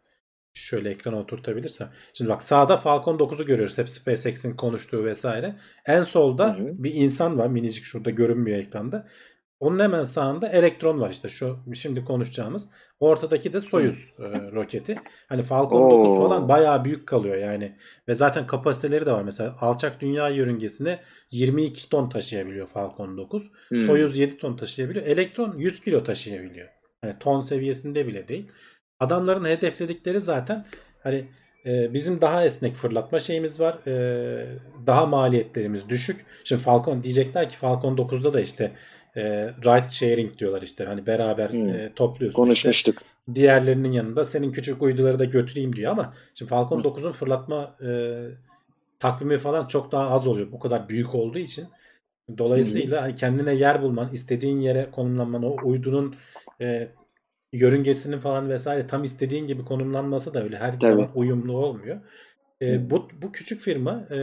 Şöyle ekrana oturtabilirsem. Şimdi bak sağda Falcon 9'u görüyoruz. Hep SpaceX'in konuştuğu vesaire. En solda Hı hı. bir insan var. Minicik şurada görünmüyor ekranda. Onun hemen sağında elektron var işte şu şimdi konuşacağımız. Ortadaki de Soyuz e, roketi. Hani Falcon 9 Oo. falan bayağı büyük kalıyor yani. Ve zaten kapasiteleri de var. Mesela alçak dünya yörüngesine 22 ton taşıyabiliyor Falcon 9. Hmm. Soyuz 7 ton taşıyabiliyor. Elektron 100 kilo taşıyabiliyor. Hani ton seviyesinde bile değil. Adamların hedefledikleri zaten hani e, bizim daha esnek fırlatma şeyimiz var. E, daha maliyetlerimiz düşük. Şimdi Falcon diyecekler ki Falcon 9'da da işte e, ride sharing diyorlar işte. Hani beraber Hmm. e, topluyorsun. işte Konuşmuştuk. diğerlerinin yanında senin küçük uyduları da götüreyim diyor ama şimdi Falcon Hı. 9'un fırlatma e, takvimi falan çok daha az oluyor. Bu kadar büyük olduğu için. Dolayısıyla hani kendine yer bulman, istediğin yere konumlanman, o uydunun e, yörüngesinin falan vesaire tam istediğin gibi konumlanması da öyle her Tabii. zaman uyumlu olmuyor. E, bu bu küçük firma e,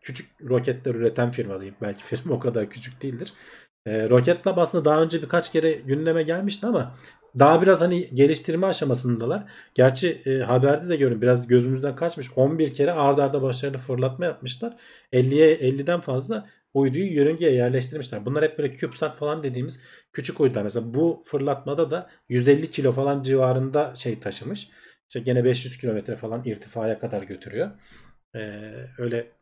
küçük roketler üreten firma diyeyim. Belki firma o kadar küçük değildir. E, Rocket Lab aslında daha önce birkaç kere gündeme gelmişti ama daha biraz hani geliştirme aşamasındalar. Gerçi e, haberde de görün biraz gözümüzden kaçmış. 11 kere ard arda başarılı fırlatma yapmışlar. 50'ye 50'den fazla uyduyu yörüngeye yerleştirmişler. Bunlar hep böyle CubeSat falan dediğimiz küçük uydular. Mesela bu fırlatmada da 150 kilo falan civarında şey taşımış. İşte gene 500 kilometre falan irtifaya kadar götürüyor. Ee, öyle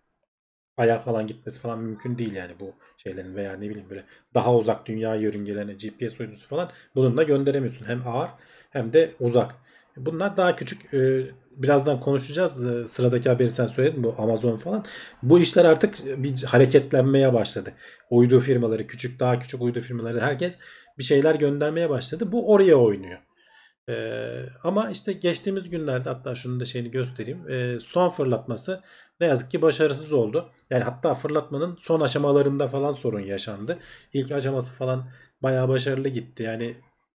aya falan gitmesi falan mümkün değil yani bu şeylerin veya ne bileyim böyle daha uzak dünya yörüngelerine GPS uydusu falan bununla gönderemiyorsun. Hem ağır hem de uzak. Bunlar daha küçük. Ee, birazdan konuşacağız. Ee, sıradaki haberi sen söyledin bu Amazon falan. Bu işler artık bir hareketlenmeye başladı. Uydu firmaları, küçük daha küçük uydu firmaları herkes bir şeyler göndermeye başladı. Bu oraya oynuyor. Ee, ama işte geçtiğimiz günlerde hatta şunun da şeyini göstereyim. Ee, son fırlatması ne yazık ki başarısız oldu. Yani hatta fırlatmanın son aşamalarında falan sorun yaşandı. İlk aşaması falan bayağı başarılı gitti. Yani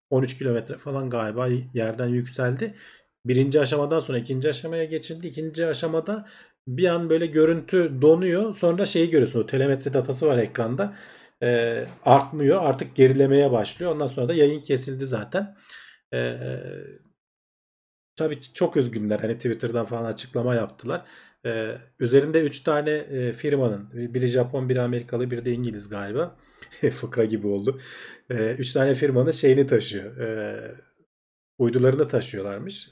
13 kilometre falan galiba yerden yükseldi. Birinci aşamadan sonra ikinci aşamaya geçildi. İkinci aşamada bir an böyle görüntü donuyor. Sonra şeyi görüyorsun. O telemetri datası var ekranda. Ee, artmıyor. Artık gerilemeye başlıyor. Ondan sonra da yayın kesildi zaten. Ee, tabii çok üzgünler. Hani Twitter'dan falan açıklama yaptılar. Ee, üzerinde 3 tane e, firmanın biri Japon, biri Amerikalı, biri de İngiliz galiba. Fıkra gibi oldu. 3 tane firmanın şeyini taşıyor. Ee, uydularını taşıyorlarmış.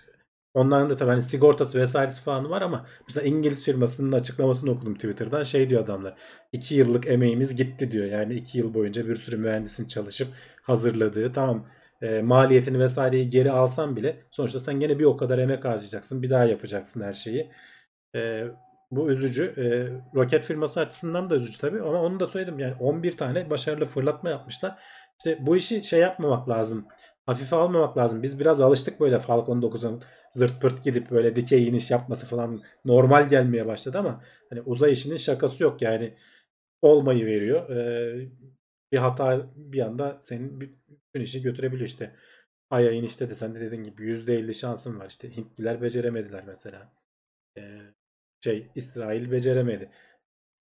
Onların da tabii hani sigortası vesairesi falan var ama mesela İngiliz firmasının açıklamasını okudum Twitter'dan. Şey diyor adamlar. 2 yıllık emeğimiz gitti diyor. Yani 2 yıl boyunca bir sürü mühendisin çalışıp hazırladığı tamam e, maliyetini vesaireyi geri alsan bile sonuçta sen gene bir o kadar emek harcayacaksın. Bir daha yapacaksın her şeyi. E, bu üzücü. E, roket firması açısından da üzücü tabii ama onu da söyledim. Yani 11 tane başarılı fırlatma yapmışlar. İşte bu işi şey yapmamak lazım. Hafife almamak lazım. Biz biraz alıştık böyle Falcon 9'un zırt pırt gidip böyle dikey iniş yapması falan normal gelmeye başladı ama hani uzay işinin şakası yok yani olmayı veriyor. Ee, bir hata bir anda senin bütün işi götürebiliyor işte. Ay'a inişte de sen de dediğin gibi %50 şansın var işte. Hintliler beceremediler mesela. Ee, şey İsrail beceremedi.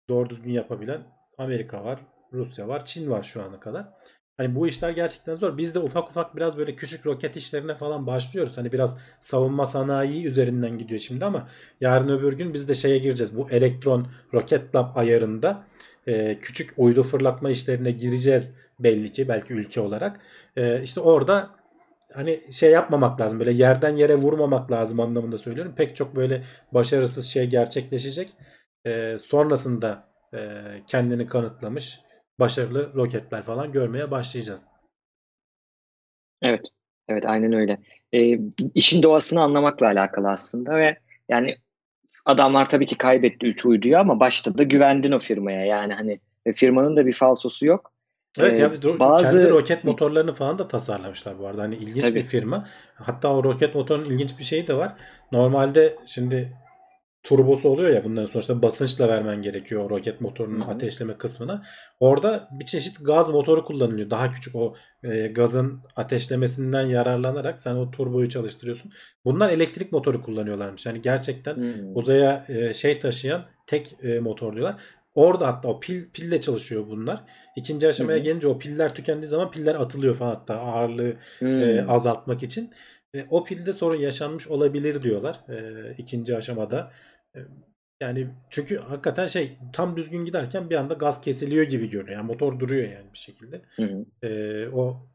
Doğru düzgün yapabilen Amerika var, Rusya var, Çin var şu ana kadar. Hani bu işler gerçekten zor. Biz de ufak ufak biraz böyle küçük roket işlerine falan başlıyoruz. Hani biraz savunma sanayi üzerinden gidiyor şimdi ama yarın öbür gün biz de şeye gireceğiz. Bu elektron roket lab ayarında e, küçük uydu fırlatma işlerine gireceğiz belli ki belki ülke olarak. E, işte orada hani şey yapmamak lazım. Böyle yerden yere vurmamak lazım anlamında söylüyorum. Pek çok böyle başarısız şey gerçekleşecek. E, sonrasında e, kendini kanıtlamış başarılı roketler falan görmeye başlayacağız. Evet. Evet aynen öyle. E, işin doğasını anlamakla alakalı aslında ve yani adamlar tabii ki kaybetti 3 uyduyu ama başta da güvendin o firmaya. Yani hani firmanın da bir falsosu yok. Evet Ee, ya ro- bazı- kendi roket motorlarını falan da tasarlamışlar bu arada. Hani ilginç Tabii. bir firma. Hatta o roket motorunun ilginç bir şeyi de var. Normalde şimdi turbosu oluyor ya bunların sonuçta basınçla vermen gerekiyor o roket motorunun Hı hı. ateşleme kısmına. Orada bir çeşit gaz motoru kullanılıyor. Daha küçük o e, gazın ateşlemesinden yararlanarak sen o turboyu çalıştırıyorsun. Bunlar elektrik motoru kullanıyorlarmış. Yani gerçekten Hmm. uzaya e, şey taşıyan tek e, motor diyorlar. Orada hatta o pil pille çalışıyor bunlar. İkinci aşamaya Hı hı. gelince o piller tükendiği zaman piller atılıyor falan hatta ağırlığı e, azaltmak için. E, o pilde sorun yaşanmış olabilir diyorlar e, ikinci aşamada. Yani çünkü hakikaten şey tam düzgün giderken bir anda gaz kesiliyor gibi görünüyor. Yani motor duruyor yani bir şekilde. Hı hı. E, o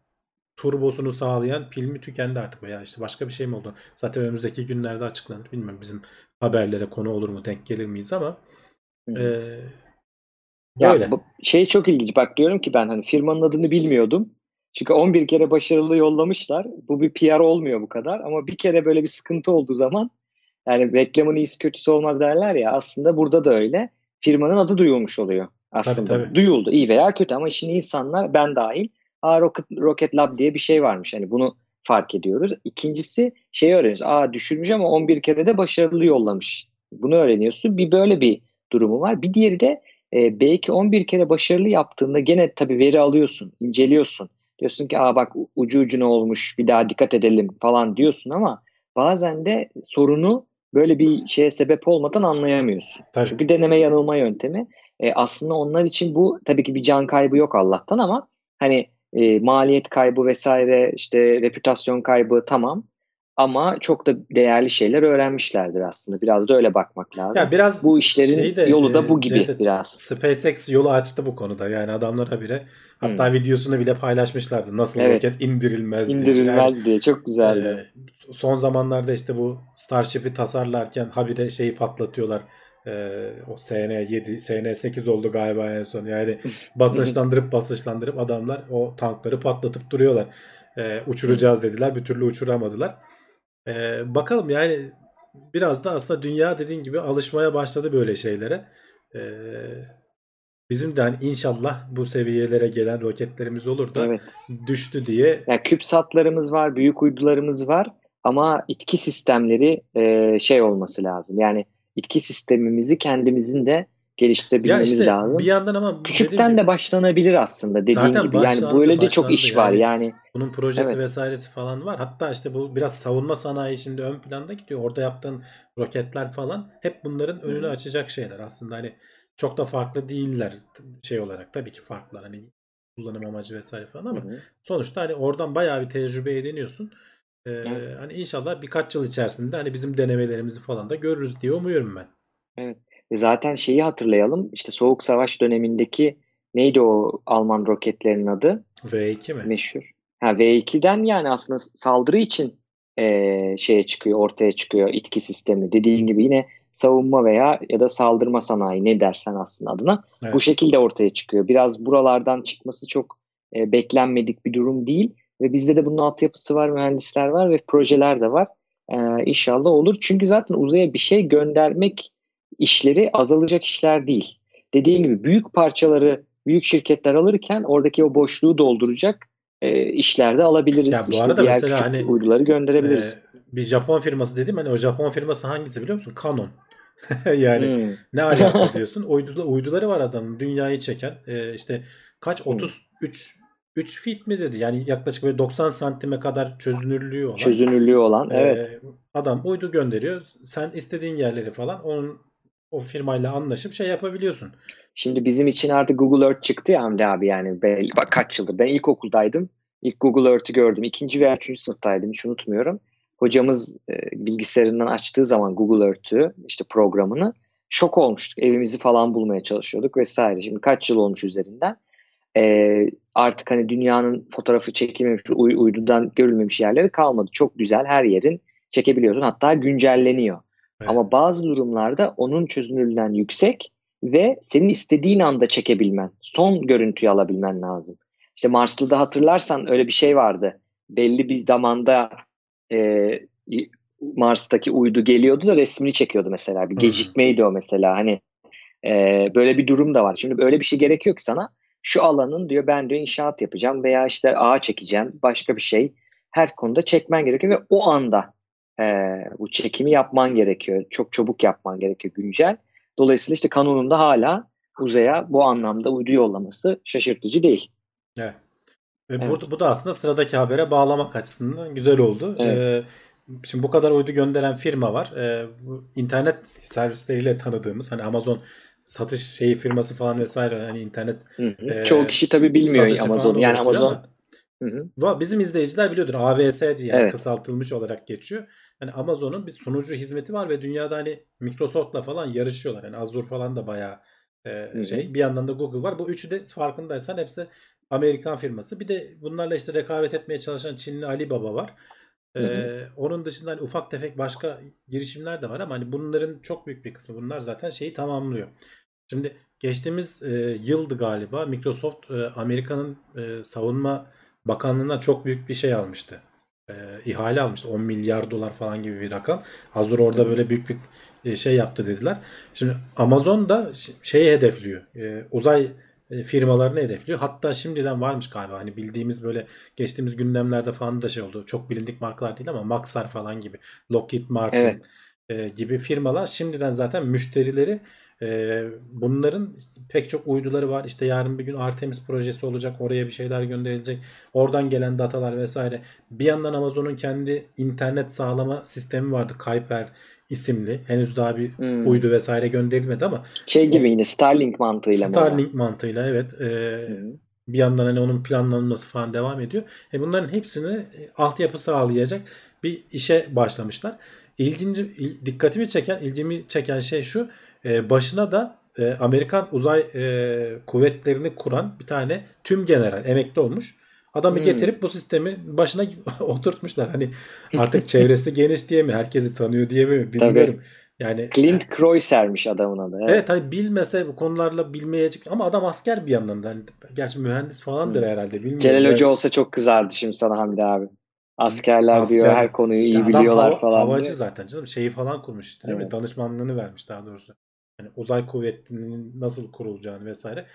turbosunu sağlayan pil mi tükendi artık veya işte başka bir şey mi oldu? Zaten önümüzdeki günlerde açıklanır. Bilmiyorum bizim haberlere konu olur mu denk gelir miyiz ama e, Ya böyle. bu şey çok ilginç. Bak diyorum ki ben hani firmanın adını bilmiyordum. Çünkü 11 kere başarılı yollamışlar. Bu bir PR olmuyor bu kadar. Ama bir kere böyle bir sıkıntı olduğu zaman yani reklamın iyisi kötüsü olmaz derler ya. Aslında burada da öyle. Firmanın adı duyulmuş oluyor. Aslında Tabii, tabii. duyuldu. iyi veya kötü ama şimdi insanlar ben dahil Aa, Rocket, Rocket Lab diye bir şey varmış. Hani bunu fark ediyoruz. İkincisi şeyi öğreniyoruz. Aa düşürmüş ama 11 kere de başarılı yollamış. Bunu öğreniyorsun. Bir böyle bir durumu var. Bir diğeri de e, belki 11 kere başarılı yaptığında gene tabii veri alıyorsun, inceliyorsun. Diyorsun ki aa bak ucu ucuna olmuş bir daha dikkat edelim falan diyorsun ama bazen de sorunu böyle bir şeye sebep olmadan anlayamıyorsun. Tabii. Çünkü deneme yanılma yöntemi. E, aslında onlar için bu tabii ki bir can kaybı yok Allah'tan ama hani e, maliyet kaybı vesaire işte reputasyon kaybı tamam ama çok da değerli şeyler öğrenmişlerdir aslında. Biraz da öyle bakmak lazım. Ya biraz bu işlerin şey de, yolu da e, bu gibi Cevdet, biraz. SpaceX yolu açtı bu konuda. Yani adamlara bile hatta videosunu bile paylaşmışlardı. Nasıl Evet. roket indirilmez diye. İndirilmez Yani, diye çok güzeldi. e, son zamanlarda işte bu Starship'i tasarlarken habire şeyi patlatıyorlar. E, o SN7, SN8 oldu galiba en son. Yani basınçlandırıp basınçlandırıp adamlar o tankları patlatıp duruyorlar. E, uçuracağız dediler. Bir türlü uçuramadılar. E, bakalım yani biraz da aslında dünya dediğin gibi alışmaya başladı böyle şeylere. E, bizim de hani inşallah bu seviyelere gelen roketlerimiz olur da Evet. düştü diye Yani küpsatlarımız var, büyük uydularımız var ama itki sistemleri e, şey olması lazım. Yani itki sistemimizi kendimizin de ya geliştirebilmemiz işte lazım. bir yandan ama Küçükten gibi de başlanabilir aslında dediğin Zaten gibi. Yani başlandı, böyle de çok iş var yani. yani. bunun projesi Evet. vesairesi falan var. Hatta işte bu biraz savunma sanayi şimdi ön planda gidiyor. Orada yaptığın roketler falan hep bunların önünü Hı. açacak şeyler. Aslında hani çok da farklı değiller şey olarak. Tabii ki farklılar hani kullanım amacı vesaire falan ama Hı hı. sonuçta hani oradan bayağı bir tecrübe ediniyorsun. Ee, Evet. hani inşallah birkaç yıl içerisinde hani bizim denemelerimizi falan da görürüz diye umuyorum ben. Evet. E Zaten şeyi hatırlayalım. İşte Soğuk Savaş dönemindeki neydi o Alman roketlerin adı? V2 mi? Meşhur. Ha, V2'den yani aslında saldırı için eee şeye çıkıyor, ortaya çıkıyor itki sistemi. Dediğin gibi yine savunma veya ya da saldırma sanayi ne dersen aslında adına Evet. bu şekilde ortaya çıkıyor. Biraz buralardan çıkması çok e, beklenmedik bir durum değil ve bizde de bunun altyapısı var, mühendisler var ve projeler de var. Ee, inşallah olur. Çünkü zaten uzaya bir şey göndermek işleri azalacak işler değil. Dediğim gibi büyük parçaları büyük şirketler alırken oradaki o boşluğu dolduracak e, işler de alabiliriz. Ya bu İşte arada diğer mesela hani, uyduları gönderebiliriz. Ee, bir Japon firması dedim hani o Japon firması hangisi biliyor musun? Canon. yani Hmm. ne alaka diyorsun? Uydular, uyduları var adamın dünyayı çeken. Ee, işte kaç Hmm. 33 3 feet mi dedi? Yani yaklaşık böyle 90 santime kadar çözünürlüğü olan. Çözünürlüğü olan. Ee, Evet. adam uydu gönderiyor. Sen istediğin yerleri falan onun o firmayla anlaşıp şey yapabiliyorsun. Şimdi bizim için artık Google Earth çıktı ya Hamdi abi yani ben, bak kaç yıldır ben ilkokuldaydım. İlk Google Earth'ü gördüm. İkinci veya üçüncü sınıftaydım hiç unutmuyorum. Hocamız e, bilgisayarından açtığı zaman Google Earth'ü işte programını şok olmuştuk. Evimizi falan bulmaya çalışıyorduk vesaire. Şimdi kaç yıl olmuş üzerinden. E, artık hani dünyanın fotoğrafı çekilmemiş, uy- uydudan görülmemiş yerleri kalmadı. Çok güzel her yerin çekebiliyorsun. Hatta güncelleniyor. Evet. Ama bazı durumlarda onun çözünürlüğünden yüksek ve senin istediğin anda çekebilmen, son görüntüyü alabilmen lazım. İşte Marslı'da hatırlarsan öyle bir şey vardı. Belli bir zamanda e, Mars'taki uydu geliyordu da resmini çekiyordu mesela. Bir gecikmeydi o mesela. Hani e, böyle bir durum da var. Şimdi böyle bir şey gerekiyor ki sana. Şu alanın diyor ben diyor inşaat yapacağım veya işte ağa çekeceğim başka bir şey. Her konuda çekmen gerekiyor ve o anda e, bu çekimi yapman gerekiyor. Çok çabuk yapman gerekiyor güncel. Dolayısıyla işte kanununda hala uzaya bu anlamda uydu yollaması şaşırtıcı değil. Evet. Ve evet. burada bu da aslında sıradaki habere bağlamak açısından güzel oldu. Evet. Ee, şimdi bu kadar uydu gönderen firma var. Ee, bu internet servisleriyle tanıdığımız hani Amazon satış şeyi firması falan vesaire hani internet hı hı. E, çoğu kişi tabii bilmiyor Amazon. Yani Amazon Hı hı. Bizim izleyiciler biliyordur. AVS diye yani evet. kısaltılmış olarak geçiyor. Hani Amazon'un bir sunucu hizmeti var ve dünyada hani Microsoft'la falan yarışıyorlar. Yani Azure falan da bayağı e, şey. Bir yandan da Google var. Bu üçü de farkındaysan hepsi Amerikan firması. Bir de bunlarla işte rekabet etmeye çalışan Çinli Alibaba var. Ee, onun dışında hani ufak tefek başka girişimler de var ama hani bunların çok büyük bir kısmı bunlar zaten şeyi tamamlıyor. Şimdi geçtiğimiz e, yıldı galiba Microsoft e, Amerika'nın e, savunma bakanlığına çok büyük bir şey almıştı. E, ihale almıştı. 10 milyar dolar falan gibi bir rakam. Hazır orada böyle büyük bir şey yaptı dediler. Şimdi Amazon da şeyi hedefliyor. E, uzay firmalarını hedefliyor. Hatta şimdiden varmış galiba. Hani bildiğimiz böyle geçtiğimiz gündemlerde falan da şey oldu. Çok bilindik markalar değil ama Maxar falan gibi. Lockheed Martin evet. e, gibi firmalar şimdiden zaten müşterileri e, bunların pek çok uyduları var. İşte yarın bir gün Artemis projesi olacak. Oraya bir şeyler gönderilecek. Oradan gelen datalar vesaire. Bir yandan Amazon'un kendi internet sağlama sistemi vardı. Kuiper isimli. Henüz daha bir hmm. uydu vesaire gönderilmedi ama şey gibi yine Starlink mantığıyla Starlink mı? mantığıyla evet. E, hmm. Bir yandan hani onun planlanması falan devam ediyor. E bunların hepsini e, altyapı sağlayacak bir işe başlamışlar. İlginci dikkatimi çeken, ilgimi çeken şey şu. E, başına da e, Amerikan uzay e, kuvvetlerini kuran bir tane tüm general emekli olmuş. Adamı hmm. getirip bu sistemi başına oturtmuşlar. Hani artık çevresi geniş diye mi? Herkesi tanıyor diye mi? Bilmiyorum. Tabii. Yani Clint Kreuser'miş adamın adı. Evet. evet hani bilmese bu konularla bilmeyecek ama adam asker bir yandan da. Hani, gerçi mühendis falandır hmm. herhalde bilmiyorum. Celal Hoca olsa çok kızardı şimdi sana Hamdi abi. Askerler Asker. diyor her konuyu iyi ya biliyorlar hava, falan. Havacı diyor. zaten canım. Şeyi falan kurmuş değil evet. mi? Danışmanlığını vermiş daha doğrusu. Yani uzay kuvvetinin nasıl kurulacağını vesaire.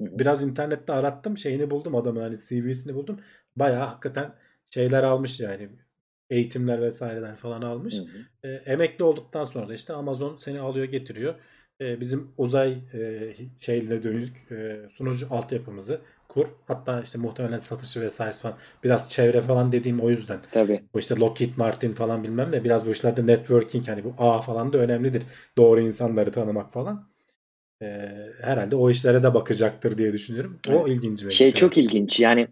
Biraz internette arattım. Şeyini buldum adamın hani CV'sini buldum. Bayağı hakikaten şeyler almış yani. Eğitimler vesaireler falan almış. Hı hı. E, emekli olduktan sonra da işte Amazon seni alıyor getiriyor. E, bizim uzay e, şeyle dönük e, sunucu altyapımızı kur. Hatta işte muhtemelen satışı vesaire falan biraz çevre falan dediğim o yüzden. Tabii. Bu işte Lockheed Martin falan bilmem ne biraz bu işlerde networking hani bu ağ falan da önemlidir. Doğru insanları tanımak falan. Ee, herhalde o işlere de bakacaktır diye düşünüyorum. O evet. ilginç. Şey çok ilginç yani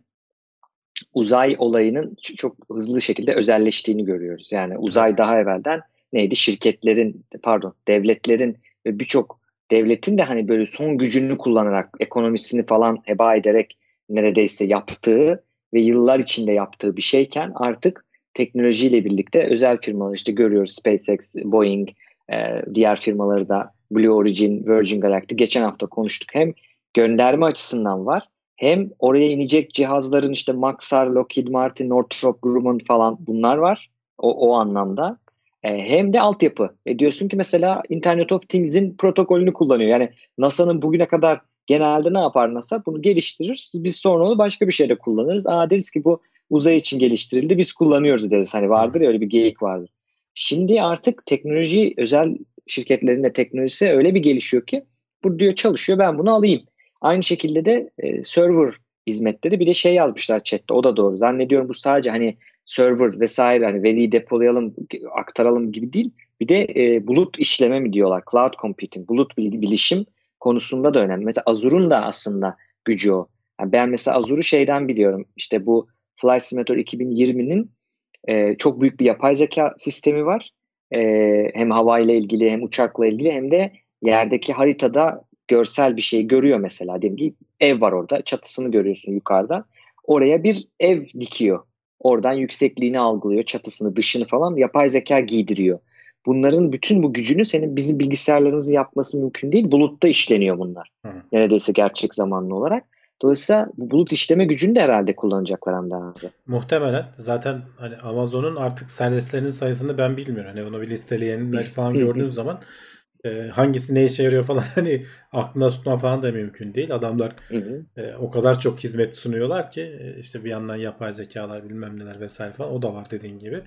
uzay olayının çok hızlı şekilde özelleştiğini görüyoruz. Yani uzay daha evvelden neydi? Şirketlerin pardon devletlerin ve birçok devletin de hani böyle son gücünü kullanarak ekonomisini falan heba ederek neredeyse yaptığı ve yıllar içinde yaptığı bir şeyken artık teknolojiyle birlikte özel firmalar işte görüyoruz SpaceX, Boeing, e, diğer firmaları da Blue Origin, Virgin Galactic geçen hafta konuştuk. Hem gönderme açısından var hem oraya inecek cihazların işte Maxar, Lockheed Martin, Northrop Grumman falan bunlar var o, o anlamda. E, hem de altyapı. E diyorsun ki mesela Internet of Things'in protokolünü kullanıyor. Yani NASA'nın bugüne kadar genelde ne yapar NASA? Bunu geliştirir. Biz sonra onu başka bir şeyde kullanırız. Aa deriz ki bu uzay için geliştirildi. Biz kullanıyoruz deriz. Hani vardır ya öyle bir geyik vardır. Şimdi artık teknoloji özel şirketlerin de teknolojisi öyle bir gelişiyor ki bu diyor çalışıyor ben bunu alayım. Aynı şekilde de e, server hizmetleri bir de şey yazmışlar chatte o da doğru. Zannediyorum bu sadece hani server vesaire hani veriyi depolayalım, aktaralım gibi değil. Bir de e, bulut işleme mi diyorlar? Cloud computing, bulut bilişim konusunda da önemli. Mesela Azure'un da aslında gücü o. Yani ben mesela Azure'u şeyden biliyorum. İşte bu Flight Simulator 2020'nin e, çok büyük bir yapay zeka sistemi var. E, hem havayla ilgili hem uçakla ilgili hem de yerdeki haritada görsel bir şey görüyor mesela. Diyelim ki ev var orada. Çatısını görüyorsun yukarıda. Oraya bir ev dikiyor Oradan yüksekliğini algılıyor, çatısını, dışını falan yapay zeka giydiriyor. bunların bütün bu gücünü senin bizim bilgisayarlarımızın yapması mümkün değil. Bulutta işleniyor bunlar. Hı. Neredeyse gerçek zamanlı olarak. Dolayısıyla bu bulut işleme gücünü de herhalde kullanacaklar Hamdi abi. Muhtemelen zaten hani Amazon'un artık servislerinin sayısını ben bilmiyorum. Hani onu bir listeleyenler falan gördüğünüz zaman e, hangisi ne işe yarıyor falan hani aklında tutma falan da mümkün değil. Adamlar e, o kadar çok hizmet sunuyorlar ki e, işte bir yandan yapay zekalar bilmem neler vesaire falan o da var dediğin gibi.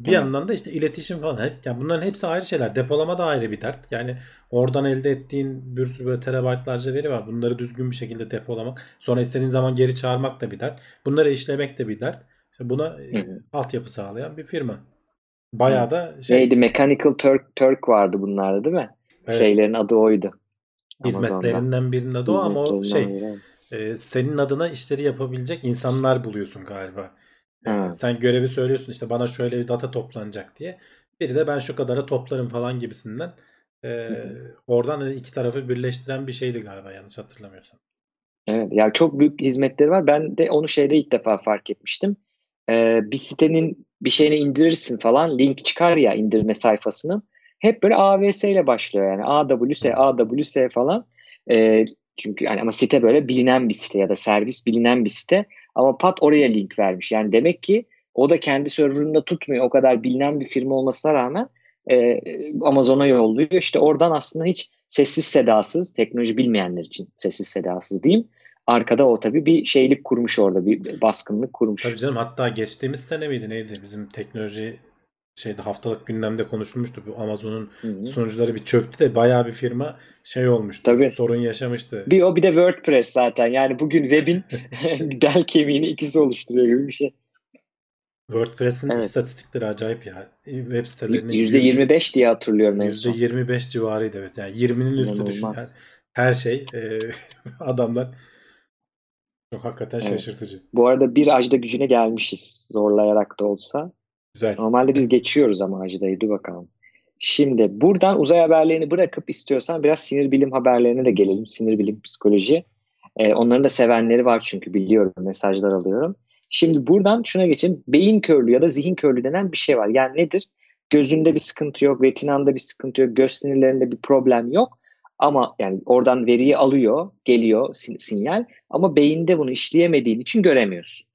Bir Hı. yandan da işte iletişim falan. Hep, yani bunların hepsi ayrı şeyler. Depolama da ayrı bir dert. Yani oradan elde ettiğin bir sürü böyle terabaytlarca veri var. Bunları düzgün bir şekilde depolamak. Sonra istediğin zaman geri çağırmak da bir dert. Bunları işlemek de bir dert. İşte buna e, Hı altyapı sağlayan bir firma. Bayağı da şey Neydi? Mechanical Turk, Turk vardı bunlarda değil mi? evet, Şeylerin adı oydu. Hizmetlerinden birinin adı o ama o şey e, senin adına işleri yapabilecek insanlar buluyorsun galiba. E, Ha. sen görevi söylüyorsun işte bana şöyle bir data toplanacak diye. Biri de ben şu kadara toplarım falan gibisinden. E, hı. oradan iki tarafı birleştiren bir şeydi galiba yanlış hatırlamıyorsam. Evet, yani çok büyük hizmetleri var. Ben de onu şeyde ilk defa fark etmiştim. Ee, bir sitenin bir şeyini indirirsin falan, link çıkar ya indirme sayfasının. Hep böyle AWS ile başlıyor yani AWS, AWS falan. Ee, çünkü yani ama site böyle bilinen bir site ya da servis bilinen bir site. Ama pat oraya link vermiş. Yani demek ki o da kendi serverında tutmuyor. O kadar bilinen bir firma olmasına rağmen e, Amazon'a yolluyor. İşte oradan aslında hiç sessiz sedasız, teknoloji bilmeyenler için sessiz sedasız diyeyim. Arkada o tabii bir şeylik kurmuş orada, bir baskınlık kurmuş. Tabii canım hatta geçtiğimiz sene miydi neydi bizim teknoloji şeyde haftalık gündemde konuşulmuştu. Bu Amazon'un sunucuları bir çöktü de bayağı bir firma şey olmuştu. Tabii. Sorun yaşamıştı. Bir o bir de WordPress zaten. Yani bugün web'in bel kemiğini ikisi oluşturuyor gibi bir şey. WordPress'in Evet. istatistikleri acayip ya. Web sitelerinin %25 diye hatırlıyorum en son. %25 civarıydı evet. Yani 20'nin üstü düşün. Her, her şey e, adamlar çok hakikaten Evet. şaşırtıcı. Bu arada bir ajda gücüne gelmişiz. Zorlayarak da olsa. Güzel. Normalde biz geçiyoruz ama ajdayı. Dur bakalım. Şimdi buradan uzay haberlerini bırakıp istiyorsan biraz sinir bilim haberlerine de gelelim. Sinir bilim, psikoloji. Ee, onların da sevenleri var çünkü biliyorum. Mesajlar alıyorum. Şimdi buradan şuna geçin. Beyin körlüğü ya da zihin körlüğü denen bir şey var. Yani nedir? Gözünde bir sıkıntı yok, retinanda bir sıkıntı yok, göz sinirlerinde bir problem yok. Ama yani oradan veriyi alıyor, geliyor sin- sinyal. Ama beyinde bunu işleyemediğin için göremiyorsun.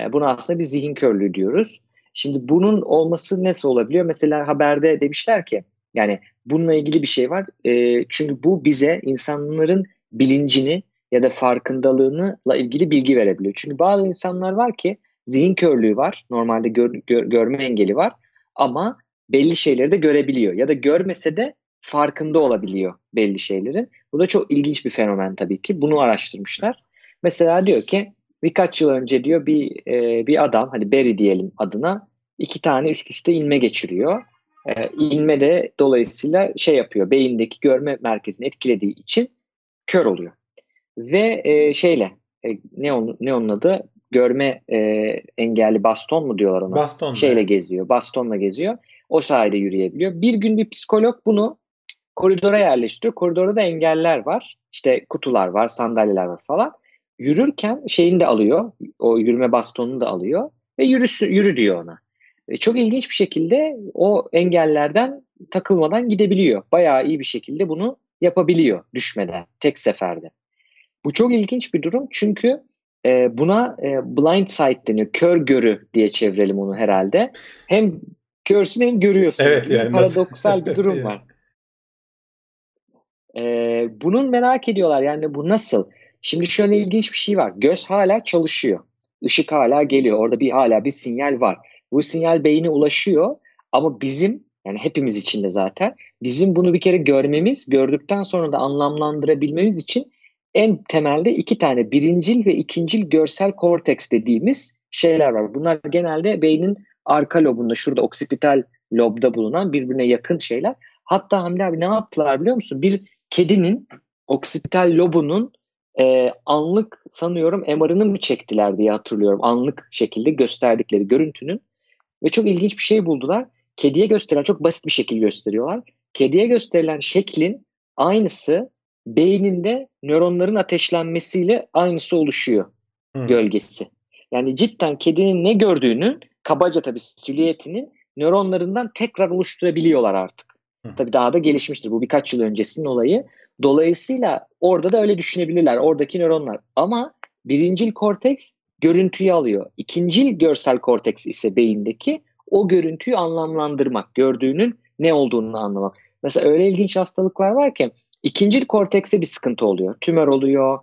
E, buna aslında bir zihin körlüğü diyoruz. Şimdi bunun olması nasıl olabiliyor? Mesela haberde demişler ki yani bununla ilgili bir şey var. E, çünkü bu bize insanların bilincini ya da farkındalığıyla ilgili bilgi verebiliyor. Çünkü bazı insanlar var ki zihin körlüğü var. Normalde gör- gör- görme engeli var. Ama belli şeyleri de görebiliyor. Ya da görmese de farkında olabiliyor belli şeylerin. Bu da çok ilginç bir fenomen tabii ki. Bunu araştırmışlar. Mesela diyor ki birkaç yıl önce diyor bir e, bir adam hani Barry diyelim adına iki tane üst üste ilme geçiriyor. E, ilme de dolayısıyla şey yapıyor beyindeki görme merkezini etkilediği için kör oluyor. Ve e, şeyle e, ne, onun, ne onun adı görme e, engelli baston mu diyorlar ona? Baston. Şeyle geziyor bastonla geziyor. O sayede yürüyebiliyor. Bir gün bir psikolog bunu koridora yerleştiriyor. Koridorda da engeller var. İşte kutular var, sandalyeler var falan yürürken şeyini de alıyor. O yürüme bastonunu da alıyor ve yürüsü, yürü diyor ona. E, çok ilginç bir şekilde o engellerden takılmadan gidebiliyor. Bayağı iyi bir şekilde bunu yapabiliyor düşmeden tek seferde. Bu çok ilginç bir durum çünkü e, buna e, blind sight deniyor. Kör görü diye çevirelim onu herhalde. Hem körsün hem görüyorsun. Evet, yani nasıl- Paradoksal bir durum var. E, bunun merak ediyorlar yani bu nasıl? Şimdi şöyle ilginç bir şey var. Göz hala çalışıyor. Işık hala geliyor. Orada bir hala bir sinyal var. Bu sinyal beyine ulaşıyor ama bizim yani hepimiz için de zaten bizim bunu bir kere görmemiz, gördükten sonra da anlamlandırabilmemiz için en temelde iki tane birincil ve ikincil görsel korteks dediğimiz şeyler var. Bunlar genelde beynin arka lobunda, şurada oksipital lobda bulunan birbirine yakın şeyler. Hatta Hamdi abi ne yaptılar biliyor musun? Bir kedinin oksipital lobunun e, anlık sanıyorum MR'ını mı çektiler diye hatırlıyorum. Anlık şekilde gösterdikleri görüntünün. Ve çok ilginç bir şey buldular. Kediye gösterilen çok basit bir şekil gösteriyorlar. Kediye gösterilen şeklin aynısı beyninde nöronların ateşlenmesiyle aynısı oluşuyor Hı. gölgesi. Yani cidden kedinin ne gördüğünü kabaca tabii silüetinin nöronlarından tekrar oluşturabiliyorlar artık. Hı. Tabii daha da gelişmiştir. Bu birkaç yıl öncesinin olayı. Dolayısıyla orada da öyle düşünebilirler. Oradaki nöronlar. Ama birincil korteks görüntüyü alıyor. İkincil görsel korteks ise beyindeki o görüntüyü anlamlandırmak, gördüğünün ne olduğunu anlamak. Mesela öyle ilginç hastalıklar var ki ikincil kortekste bir sıkıntı oluyor. Tümör oluyor,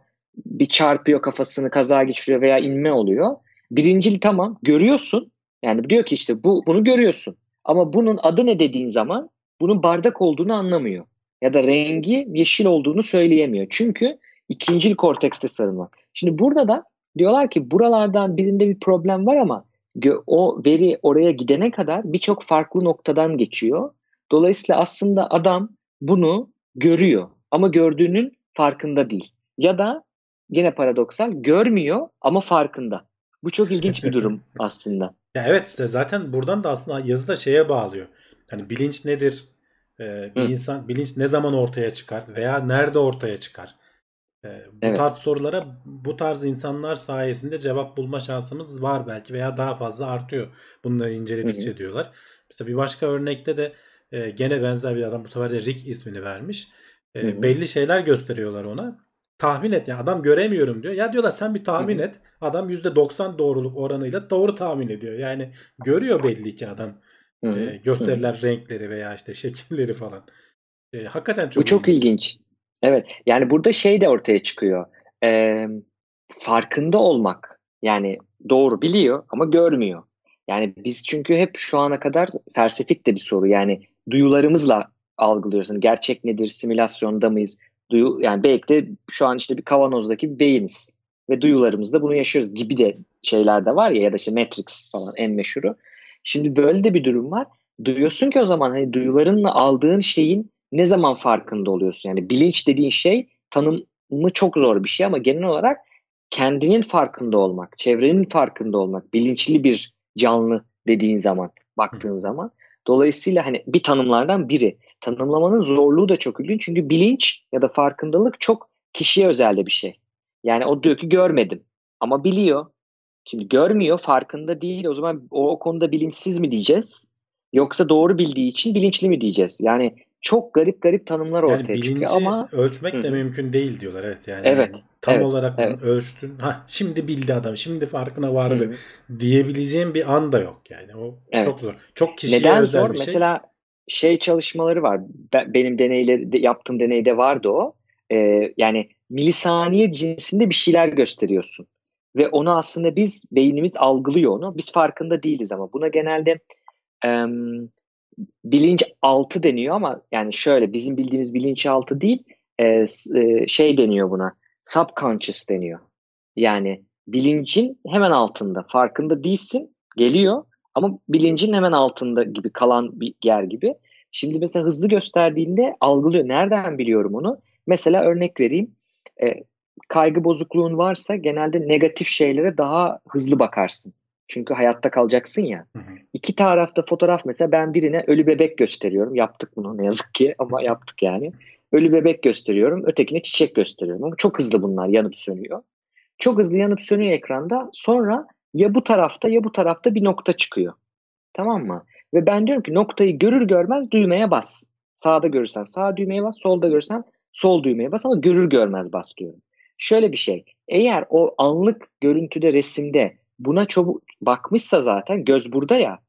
bir çarpıyor kafasını, kaza geçiriyor veya inme oluyor. Birincil tamam görüyorsun. Yani diyor ki işte bu bunu görüyorsun. Ama bunun adı ne dediğin zaman bunun bardak olduğunu anlamıyor. Ya da rengi yeşil olduğunu söyleyemiyor. Çünkü ikincil kortekste sarılma. Şimdi burada da diyorlar ki buralardan birinde bir problem var ama o veri oraya gidene kadar birçok farklı noktadan geçiyor. Dolayısıyla aslında adam bunu görüyor ama gördüğünün farkında değil. Ya da yine paradoksal görmüyor ama farkında. Bu çok ilginç bir durum aslında. Ya evet zaten buradan da aslında yazıda şeye bağlıyor. Hani bilinç nedir? Ee, bir Hı. insan bilinç ne zaman ortaya çıkar veya nerede ortaya çıkar? Ee, bu Evet. tarz sorulara bu tarz insanlar sayesinde cevap bulma şansımız var belki veya daha fazla artıyor bunları inceledikçe diyorlar. Mesela bir başka örnekte de e, gene benzer bir adam bu sefer de Rick ismini vermiş. E, Hı hı. belli şeyler gösteriyorlar ona. Tahmin et yani adam göremiyorum diyor. Ya diyorlar sen bir tahmin Hı hı. et. Adam %90 doğruluk oranıyla doğru tahmin ediyor. Yani görüyor belli ki adam Hı hı. e, gösterilen renkleri veya işte şekilleri falan. E, hakikaten çok Bu çok ilginç. Evet. Yani burada şey de ortaya çıkıyor. Ee, farkında olmak. Yani doğru biliyor ama görmüyor. Yani biz çünkü hep şu ana kadar felsefik de bir soru. Yani duyularımızla algılıyoruz. Yani gerçek nedir? Simülasyonda mıyız? Duyu, yani belki de şu an işte bir kavanozdaki bir beyiniz. Ve duyularımızda bunu yaşıyoruz gibi de şeyler de var ya ya da işte Matrix falan en meşhuru. Şimdi böyle de bir durum var. Duyuyorsun ki o zaman hani duyularınla aldığın şeyin ne zaman farkında oluyorsun? Yani bilinç dediğin şey tanımı çok zor bir şey ama genel olarak kendinin farkında olmak, çevrenin farkında olmak, bilinçli bir canlı dediğin zaman, baktığın zaman. Dolayısıyla hani bir tanımlardan biri. Tanımlamanın zorluğu da çok ilginç çünkü bilinç ya da farkındalık çok kişiye özel bir şey. Yani o diyor ki görmedim ama biliyor. Şimdi görmüyor, farkında değil. O zaman o, o konuda bilinçsiz mi diyeceğiz? Yoksa doğru bildiği için bilinçli mi diyeceğiz? Yani çok garip garip tanımlar Yani ortaya çıkıyor ama ölçmek Hı de mümkün değil diyorlar. Evet yani Evet, tam evet, olarak evet. ölçtün. Ha şimdi bildi adam. Şimdi farkına vardı Hı diyebileceğim bir an da yok yani. O Evet. çok zor. Çok kişiye Neden özel zor? bir şey. Mesela şey çalışmaları var. Ben- benim deneyleri yaptığım deneyde vardı o. Ee, yani milisaniye cinsinde bir şeyler gösteriyorsun. Ve onu aslında biz beynimiz algılıyor onu. Biz farkında değiliz ama buna genelde em, bilinç altı deniyor ama yani şöyle bizim bildiğimiz bilinç altı değil e, e, şey deniyor buna subconscious deniyor. Yani bilincin hemen altında farkında değilsin geliyor ama bilincin hemen altında gibi kalan bir yer gibi. Şimdi mesela hızlı gösterdiğinde algılıyor. Nereden biliyorum onu? Mesela örnek vereyim. E, kaygı bozukluğun varsa genelde negatif şeylere daha hızlı bakarsın. Çünkü hayatta kalacaksın ya. Hı hı. İki tarafta fotoğraf mesela ben birine ölü bebek gösteriyorum. Yaptık bunu ne yazık ki ama yaptık yani. Ölü bebek gösteriyorum. Ötekine çiçek gösteriyorum. Ama çok hızlı bunlar yanıp sönüyor. Çok hızlı yanıp sönüyor ekranda. Sonra ya bu tarafta ya bu tarafta bir nokta çıkıyor. Tamam mı? Ve ben diyorum ki noktayı görür görmez düğmeye bas. Sağda görürsen sağ düğmeye bas. Solda görürsen sol düğmeye bas ama görür görmez bas diyorum. Şöyle bir şey. Eğer o anlık görüntüde resimde buna çabuk bakmışsa zaten göz burada ya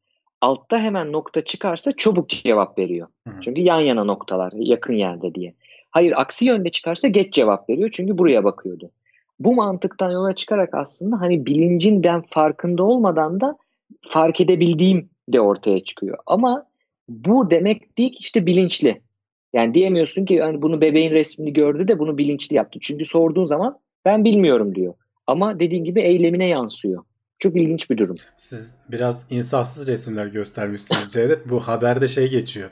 altta hemen nokta çıkarsa çabuk cevap veriyor. Hı hı. Çünkü yan yana noktalar yakın yerde diye. Hayır aksi yönde çıkarsa geç cevap veriyor çünkü buraya bakıyordu. Bu mantıktan yola çıkarak aslında hani bilincin ben farkında olmadan da fark edebildiğim de ortaya çıkıyor. Ama bu demek değil ki işte bilinçli. Yani diyemiyorsun ki hani bunu bebeğin resmini gördü de bunu bilinçli yaptı. Çünkü sorduğun zaman ben bilmiyorum diyor. Ama dediğin gibi eylemine yansıyor. Çok ilginç bir durum. Siz biraz insafsız resimler göstermişsiniz Cevdet. Bu haberde şey geçiyor.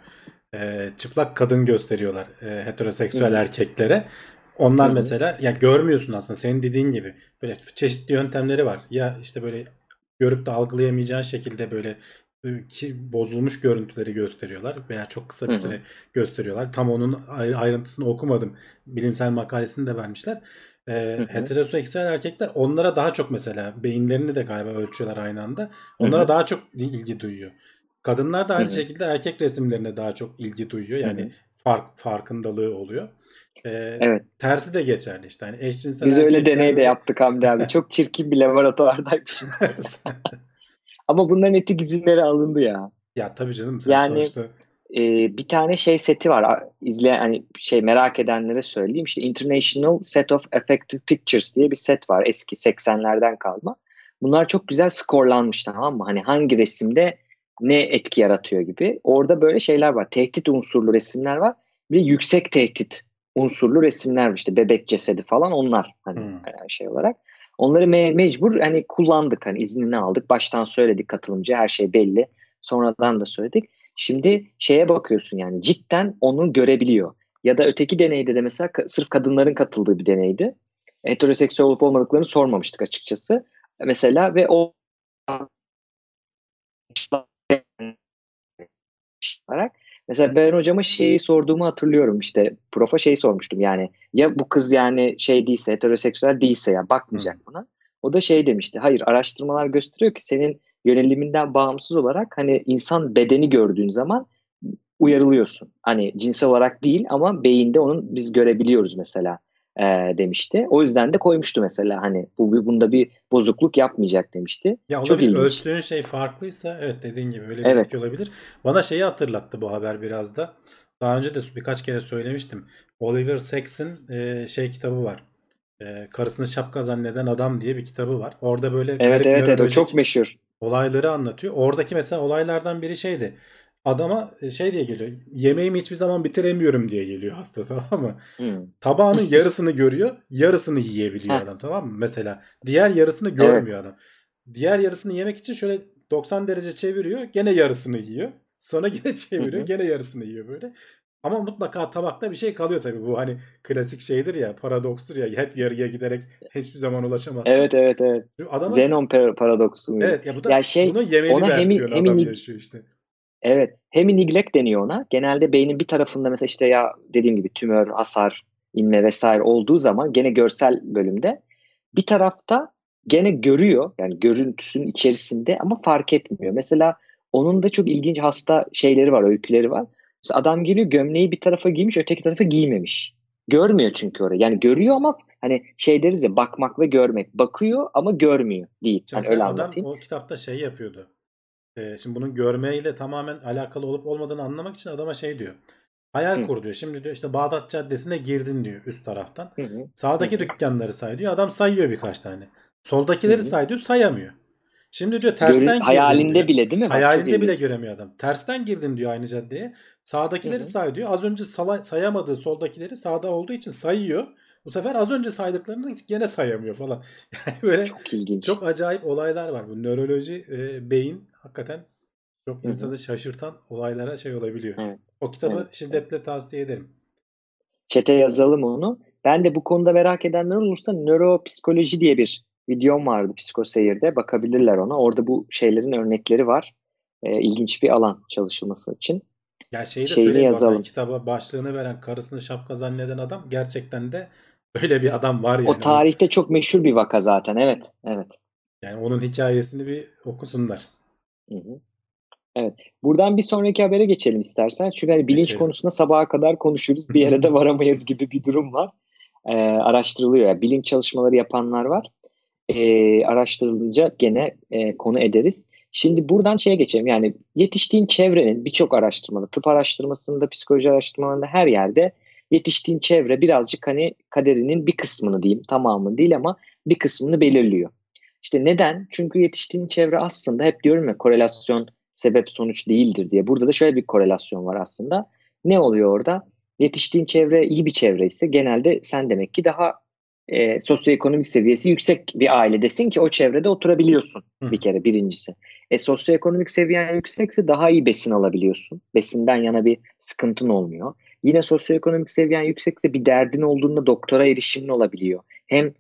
Ee, çıplak kadın gösteriyorlar e, heteroseksüel Hı. erkeklere. Onlar Hı mesela ya görmüyorsun aslında senin dediğin gibi. Böyle çeşitli yöntemleri var. Ya işte böyle görüp de algılayamayacağın şekilde böyle e, ki bozulmuş görüntüleri gösteriyorlar veya çok kısa bir süre gösteriyorlar. Tam onun ay- ayrıntısını okumadım. Bilimsel makalesini de vermişler. Hı. heteroseksüel erkekler onlara daha çok mesela beyinlerini de galiba ölçüyorlar aynı anda. Onlara hı. daha çok ilgi duyuyor. Kadınlar da aynı Hı hı. şekilde erkek resimlerine daha çok ilgi duyuyor. Yani Hı hı. fark farkındalığı oluyor. Ee, Evet. Tersi de geçerli işte. Hani eşcinsel Biz öyle deney de yaptık Hamdi abi. Çok çirkin bir laboratuvardaymışım. Ama bunların etik izinleri alındı ya. ya tabii canım sen Yani- sonuçta Ee, bir tane şey seti var. İzleyen hani şey merak edenlere söyleyeyim. İşte International Set of Effective Pictures diye bir set var. Eski 80'lerden kalma. Bunlar çok güzel skorlanmış tamam mı? Hani hangi resimde ne etki yaratıyor gibi. Orada böyle şeyler var. Tehdit unsurlu resimler var. Bir yüksek tehdit unsurlu resimler var. İşte bebek cesedi falan onlar hani Hmm. e, şey olarak. Onları me- mecbur hani kullandık hani iznini aldık. Baştan söyledik katılımcı her şey belli. Sonradan da söyledik. Şimdi şeye bakıyorsun yani cidden onu görebiliyor. Ya da öteki deneyde de mesela sırf kadınların katıldığı bir deneydi. Heteroseksüel olup olmadıklarını sormamıştık açıkçası. Mesela ve o olarak mesela ben hocama şeyi sorduğumu hatırlıyorum. İşte profa şey sormuştum. Yani ya bu kız yani şey değilse heteroseksüel değilse ya bakmayacak buna. O da şey demişti hayır araştırmalar gösteriyor ki senin yöneliminden bağımsız olarak hani insan bedeni gördüğün zaman uyarılıyorsun. Hani cinsel olarak değil ama beyinde onun biz görebiliyoruz mesela e, demişti. O yüzden de koymuştu mesela hani bu bunda bir bozukluk yapmayacak demişti. Ya Çok ilginç. Ölçtüğün şey farklıysa evet dediğin gibi öyle bir Evet. etki olabilir. Bana şeyi hatırlattı bu haber biraz da. Daha önce de birkaç kere söylemiştim. Oliver Sacks'in e, şey kitabı var. E, karısını şapka zanneden adam diye bir kitabı var. Orada böyle Evet evet evet o çok meşhur. olayları anlatıyor. Oradaki mesela olaylardan biri şeydi. Adama e, şey diye geliyor. Yemeğimi hiçbir zaman bitiremiyorum diye geliyor hasta tamam mı? Hmm. Tabağının yarısını görüyor, yarısını yiyebiliyor adam tamam mı? Mesela diğer yarısını görmüyor adam. Diğer yarısını yemek için şöyle 90 derece çeviriyor, gene yarısını yiyor. Sonra gene çeviriyor, gene yarısını yiyor böyle. Ama mutlaka tabakta bir şey kalıyor tabii. Bu hani klasik şeydir ya, paradokstur ya. Hep yarıya giderek hiçbir zaman ulaşamazsın. Evet evet evet. Adamın, Zenon par- paradoksu evet ya bu da Ya şey, bunun hem- versiyonu hem adam in- yaşıyor işte. Evet. Hemineglect deniyor ona. Genelde beynin bir tarafında mesela işte ya dediğim gibi tümör, hasar, inme vesaire olduğu zaman gene görsel bölümde bir tarafta gene görüyor. Yani görüntüsünün içerisinde ama fark etmiyor. Mesela onun da çok ilginç hasta şeyleri var, öyküleri var. Mesela adam geliyor gömleği bir tarafa giymiş, öteki tarafa giymemiş. Görmüyor çünkü orayı. Yani görüyor ama hani şey deriz ya bakmak ve görmek. Bakıyor ama görmüyor değil. Hani öyle adam anlatayım. o kitapta şey yapıyordu. Ee, şimdi bunun görmeyle tamamen alakalı olup olmadığını anlamak için adama şey diyor. Hayal Hı. kur diyor. Şimdi diyor işte Bağdat Caddesi'ne girdin diyor üst taraftan. Hı hı. Sağdaki Hı dükkanları say diyor. Adam sayıyor birkaç tane. Soldakileri Hı hı. say diyor sayamıyor. Şimdi diyor tersten Görün, hayalinde diyor. bile değil mi? Bak, Hayalinde bile göremiyor adam. Tersten girdin diyor aynı caddeye. Sağdakileri Hı hı. say diyor. Az önce sala- sayamadığı soldakileri sağda olduğu için sayıyor. Bu sefer az önce saydıklarını gene sayamıyor falan. Yani böyle Çok ilginç. çok acayip olaylar var. Bu nöroloji, e, beyin hakikaten çok Hı hı. insanı şaşırtan olaylara şey olabiliyor. Evet. O kitabı Evet. şiddetle tavsiye ederim. Çete yazalım onu. Ben de bu konuda merak edenler olursa nöropsikoloji diye bir videom vardı Psikoseyir'de. Bakabilirler ona. Orada bu şeylerin örnekleri var. Ee, ilginç bir alan çalışılması için. Yani şeyi de Şeyini yazalım. kitaba başlığını veren karısını şapka zanneden adam gerçekten de öyle bir adam var yani. O tarihte çok meşhur bir vaka zaten. Evet. Evet. Yani onun hikayesini bir okusunlar. Hı hı. Evet. Buradan bir sonraki habere geçelim istersen. Çünkü hani bilinç Geçelim. konusunda sabaha kadar konuşuruz. Bir yere de varamayız gibi bir durum var. Ee, araştırılıyor. Yani bilinç çalışmaları yapanlar var. Ee, araştırılınca gene e, konu ederiz. Şimdi buradan şeye geçelim. Yani yetiştiğin çevrenin birçok araştırmada, tıp araştırmasında, psikoloji araştırmalarında her yerde yetiştiğin çevre birazcık hani kaderinin bir kısmını diyeyim, tamamını değil ama bir kısmını belirliyor. İşte neden? Çünkü yetiştiğin çevre aslında hep diyorum ya korelasyon sebep sonuç değildir diye. Burada da şöyle bir korelasyon var aslında. Ne oluyor orada? Yetiştiğin çevre iyi bir çevre ise genelde sen demek ki daha e, sosyoekonomik seviyesi yüksek bir ailedesin ki o çevrede oturabiliyorsun Hı. bir kere birincisi. E, sosyoekonomik seviyen yüksekse daha iyi besin alabiliyorsun. Besinden yana bir sıkıntın olmuyor. Yine sosyoekonomik seviyen yüksekse bir derdin olduğunda doktora erişimin olabiliyor. Hem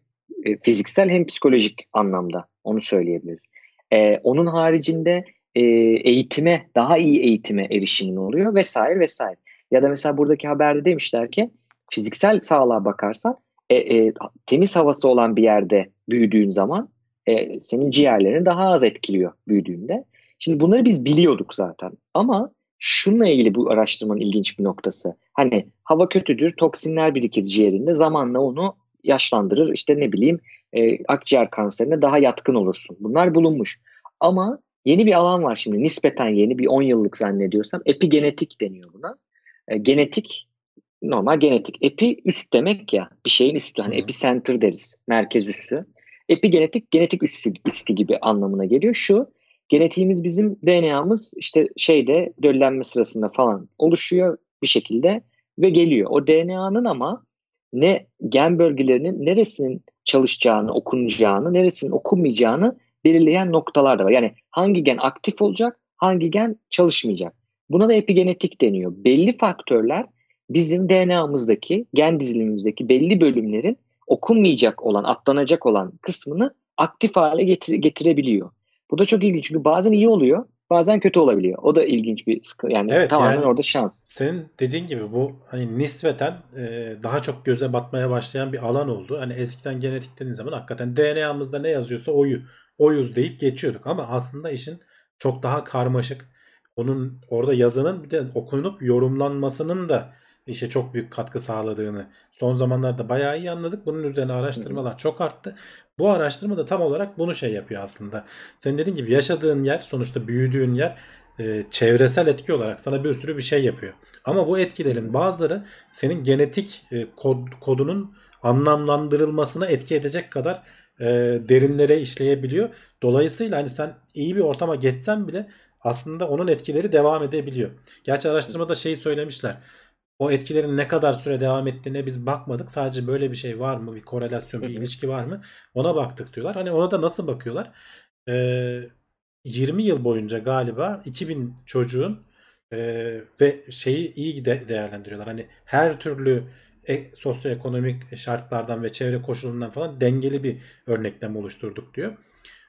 e, fiziksel hem psikolojik anlamda onu söyleyebiliriz. E, onun haricinde e, eğitime, daha iyi eğitime erişimin oluyor vesaire vesaire. Ya da mesela buradaki haberde demişler ki fiziksel sağlığa bakarsan e, e, temiz havası olan bir yerde büyüdüğün zaman e, senin ciğerlerini daha az etkiliyor büyüdüğünde. Şimdi bunları biz biliyorduk zaten ama şununla ilgili bu araştırmanın ilginç bir noktası. Hani hava kötüdür, toksinler birikir ciğerinde zamanla onu yaşlandırır. İşte ne bileyim e, akciğer kanserine daha yatkın olursun. Bunlar bulunmuş. Ama yeni bir alan var şimdi nispeten yeni bir 10 yıllık zannediyorsam epigenetik deniyor buna. E, genetik normal genetik. Epi üst demek ya bir şeyin üstü. Hani epicenter deriz. Merkez üssü. Epigenetik genetik üstü, üstü gibi anlamına geliyor. Şu genetiğimiz bizim DNA'mız işte şeyde döllenme sırasında falan oluşuyor bir şekilde ve geliyor. O DNA'nın ama ne gen bölgelerinin neresinin çalışacağını, okunacağını, neresinin okunmayacağını belirleyen noktalar da var. Yani hangi gen aktif olacak, hangi gen çalışmayacak. Buna da epigenetik deniyor. Belli faktörler bizim DNA'mızdaki, gen dizilimimizdeki belli bölümlerin okunmayacak olan, atlanacak olan kısmını aktif hale getir- getirebiliyor. Bu da çok ilginç çünkü bazen iyi oluyor, bazen kötü olabiliyor. O da ilginç bir sıkı yani Evet, tamamen yani- orada şans. Senin dediğin gibi bu hani nispeten e, daha çok göze batmaya başlayan bir alan oldu. Hani eskiden genetik dediğin zaman hakikaten DNA'mızda ne yazıyorsa oyu, oyuz deyip geçiyorduk ama aslında işin çok daha karmaşık. Onun orada yazının bir de okunup yorumlanmasının da işe çok büyük katkı sağladığını son zamanlarda bayağı iyi anladık. Bunun üzerine araştırmalar çok arttı. Bu araştırma da tam olarak bunu şey yapıyor aslında. Senin dediğin gibi yaşadığın yer sonuçta büyüdüğün yer e, çevresel etki olarak sana bir sürü bir şey yapıyor. Ama bu etkilerin bazıları senin genetik e, kod, kodunun anlamlandırılmasına etki edecek kadar e, derinlere işleyebiliyor. Dolayısıyla hani sen iyi bir ortama geçsen bile aslında onun etkileri devam edebiliyor. Gerçi araştırmada şeyi söylemişler. O etkilerin ne kadar süre devam ettiğine biz bakmadık. Sadece böyle bir şey var mı? Bir korelasyon, bir ilişki var mı? Ona baktık diyorlar. Hani ona da nasıl bakıyorlar? Ee, 20 yıl boyunca galiba 2000 çocuğun e, ve şeyi iyi de değerlendiriyorlar. Hani her türlü e, sosyoekonomik şartlardan ve çevre koşulundan falan dengeli bir örneklem oluşturduk diyor.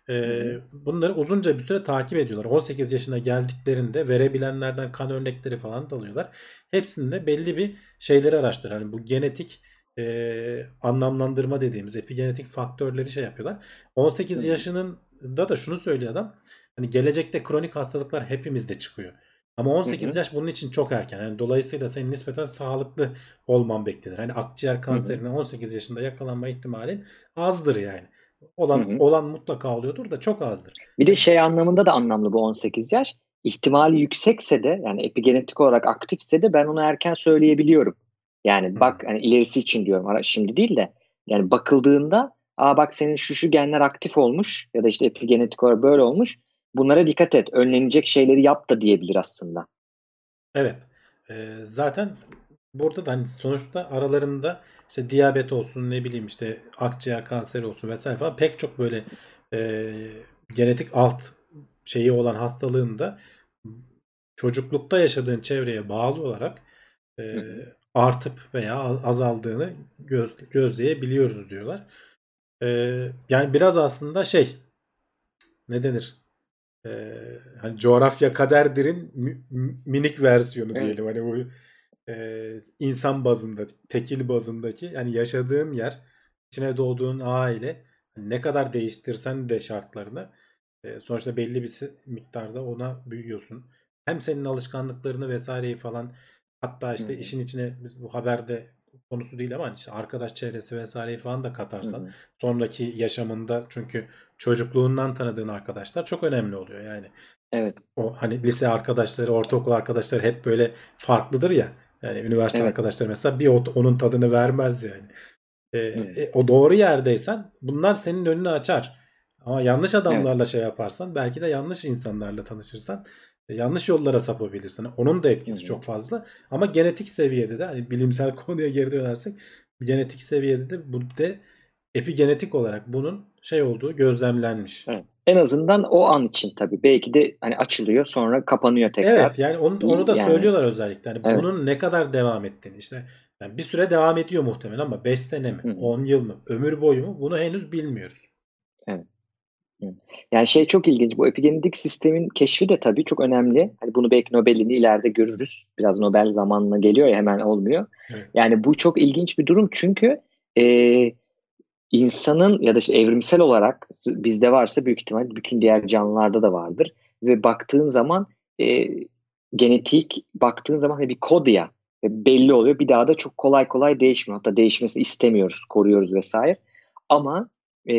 Ee, bunları uzunca bir süre takip ediyorlar. 18 yaşına geldiklerinde verebilenlerden kan örnekleri falan da alıyorlar. Hepsinde belli bir şeyleri araştırıyorlar. Yani bu genetik e, anlamlandırma dediğimiz epigenetik faktörleri şey yapıyorlar. 18 Hı hı. yaşının da da şunu söylüyor adam. Hani gelecekte kronik hastalıklar hepimizde çıkıyor. Ama 18 Hı hı. yaş bunun için çok erken. Yani dolayısıyla senin nispeten sağlıklı olman beklenir. Hani akciğer kanserine 18 yaşında yakalanma ihtimalin azdır yani. Olan Hı hı. olan mutlaka oluyordur da çok azdır. Bir de şey anlamında da anlamlı bu 18 yaş. İhtimali yüksekse de yani epigenetik olarak aktifse de ben onu erken söyleyebiliyorum. Yani bak hani ilerisi için diyorum ara- şimdi değil de yani bakıldığında aa bak senin şu şu genler aktif olmuş ya da işte epigenetik olarak böyle olmuş. Bunlara dikkat et. Önlenecek şeyleri yap da diyebilir aslında. Evet. Ee, zaten burada da hani sonuçta aralarında işte diyabet olsun ne bileyim işte akciğer kanseri olsun vesaire falan pek çok böyle e, genetik alt şeyi olan hastalığında çocuklukta yaşadığın çevreye bağlı olarak e, artıp veya azaldığını göz, gözleyebiliyoruz diyorlar. E, yani biraz aslında şey ne denir? E, hani coğrafya kaderdir'in mi- mi- minik versiyonu Evet. diyelim. Hani bu e, insan bazında, tekil bazındaki yani yaşadığın yer, içine doğduğun aile hani ne kadar değiştirsen de şartlarını e, sonuçta belli bir miktarda ona büyüyorsun. Hem senin alışkanlıklarını vesaireyi falan hatta işte Hı hı. işin içine biz bu haberde konusu değil ama işte arkadaş çevresi vesaireyi falan da katarsan hı. sonraki yaşamında çünkü çocukluğundan tanıdığın arkadaşlar çok önemli oluyor yani. Evet. O hani lise arkadaşları, ortaokul arkadaşları hep böyle farklıdır ya. Yani üniversite Evet. arkadaşları mesela bir o- onun tadını vermez yani. Ee, Hı. e, o doğru yerdeysen bunlar senin önünü açar. Ama yanlış adamlarla şey yaparsan belki de yanlış insanlarla tanışırsan e, yanlış yollara sapabilirsin. Onun da etkisi çok fazla. Ama genetik seviyede de hani bilimsel konuya geri dönersek genetik seviyede de bu de epigenetik olarak bunun şey olduğu gözlemlenmiş. Evet. En azından o an için tabii. Belki de hani açılıyor sonra kapanıyor tekrar. Evet yani onu, onu da Yani- söylüyorlar özellikle. Hani Evet. bunun ne kadar devam ettiğini işte yani bir süre devam ediyor muhtemelen ama 5 sene mi, Hı hı. 10 yıl mı, ömür boyu mu bunu henüz bilmiyoruz. Yani şey çok ilginç. Bu epigenetik sistemin keşfi de tabii çok önemli. Hani bunu belki Nobel'ini ileride görürüz. Biraz Nobel zamanına geliyor ya hemen olmuyor. Evet. Yani bu çok ilginç bir durum çünkü e, insanın ya da işte evrimsel olarak bizde varsa büyük ihtimal bütün diğer canlılarda da vardır. Ve baktığın zaman e, genetik baktığın zaman hani bir kod ya belli oluyor. Bir daha da çok kolay kolay değişmiyor. Hatta değişmesini istemiyoruz, koruyoruz vesaire. Ama e,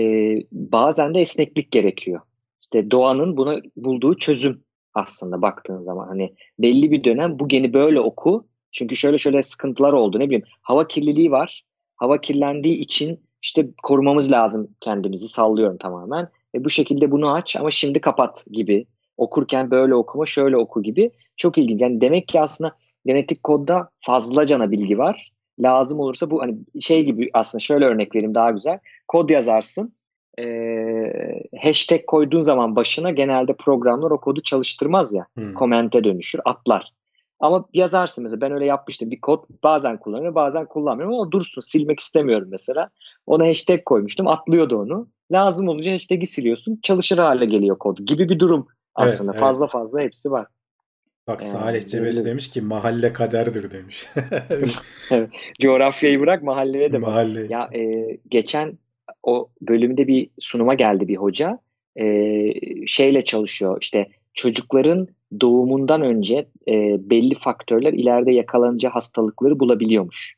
bazen de esneklik gerekiyor. İşte doğanın buna bulduğu çözüm aslında baktığın zaman. Hani belli bir dönem bu geni böyle oku. Çünkü şöyle şöyle sıkıntılar oldu ne bileyim. Hava kirliliği var. Hava kirlendiği için işte korumamız lazım kendimizi sallıyorum tamamen. E bu şekilde bunu aç ama şimdi kapat gibi. Okurken böyle okuma şöyle oku gibi. Çok ilginç. Yani demek ki aslında genetik kodda fazlacana bilgi var. Lazım olursa bu hani şey gibi aslında şöyle örnek vereyim daha güzel. Kod yazarsın. E, hashtag koyduğun zaman başına genelde programlar o kodu çalıştırmaz ya. Hmm. Komente dönüşür, atlar. Ama yazarsın mesela ben öyle yapmıştım bir kod bazen kullanıyorum bazen kullanmıyorum ama dursun silmek istemiyorum mesela. Ona hashtag koymuştum atlıyordu onu. Lazım olunca hashtag'i siliyorsun çalışır hale geliyor kod gibi bir durum aslında. Evet, fazla evet. fazla hepsi var. Bak Salih Cebeci demiş ki mahalle kaderdir demiş. evet. Coğrafyayı bırak mahalleye de Mahalle Ya e, geçen o bölümde bir sunuma geldi bir hoca. E, şeyle çalışıyor işte çocukların doğumundan önce e, belli faktörler ileride yakalanınca hastalıkları bulabiliyormuş.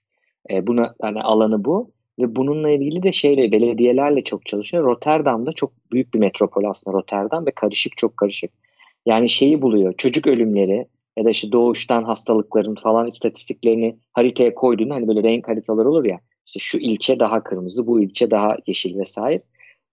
E, buna hani alanı bu ve bununla ilgili de şeyle belediyelerle çok çalışıyor. Rotterdam'da çok büyük bir metropol aslında Rotterdam ve karışık çok karışık. Yani şeyi buluyor. Çocuk ölümleri ya da işte doğuştan hastalıkların falan istatistiklerini haritaya koyduğunda hani böyle renk haritalar olur ya. İşte şu ilçe daha kırmızı, bu ilçe daha yeşil vesaire.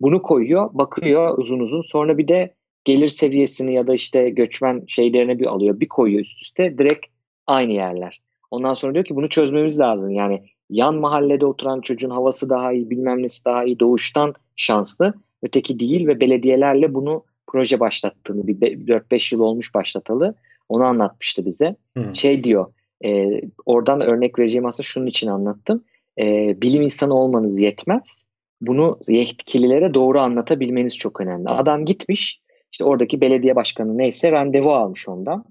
Bunu koyuyor, bakıyor uzun uzun. Sonra bir de gelir seviyesini ya da işte göçmen şeylerini bir alıyor, bir koyuyor üst üste. Direkt aynı yerler. Ondan sonra diyor ki bunu çözmemiz lazım. Yani yan mahallede oturan çocuğun havası daha iyi, bilmem nesi daha iyi, doğuştan şanslı. Öteki değil ve belediyelerle bunu proje başlattığını bir 4-5 yıl olmuş başlatalı. Onu anlatmıştı bize. Hmm. Şey diyor, e, oradan örnek vereceğim aslında şunun için anlattım. E, bilim insanı olmanız yetmez. Bunu yetkililere doğru anlatabilmeniz çok önemli. Adam gitmiş, işte oradaki belediye başkanı neyse randevu almış ondan.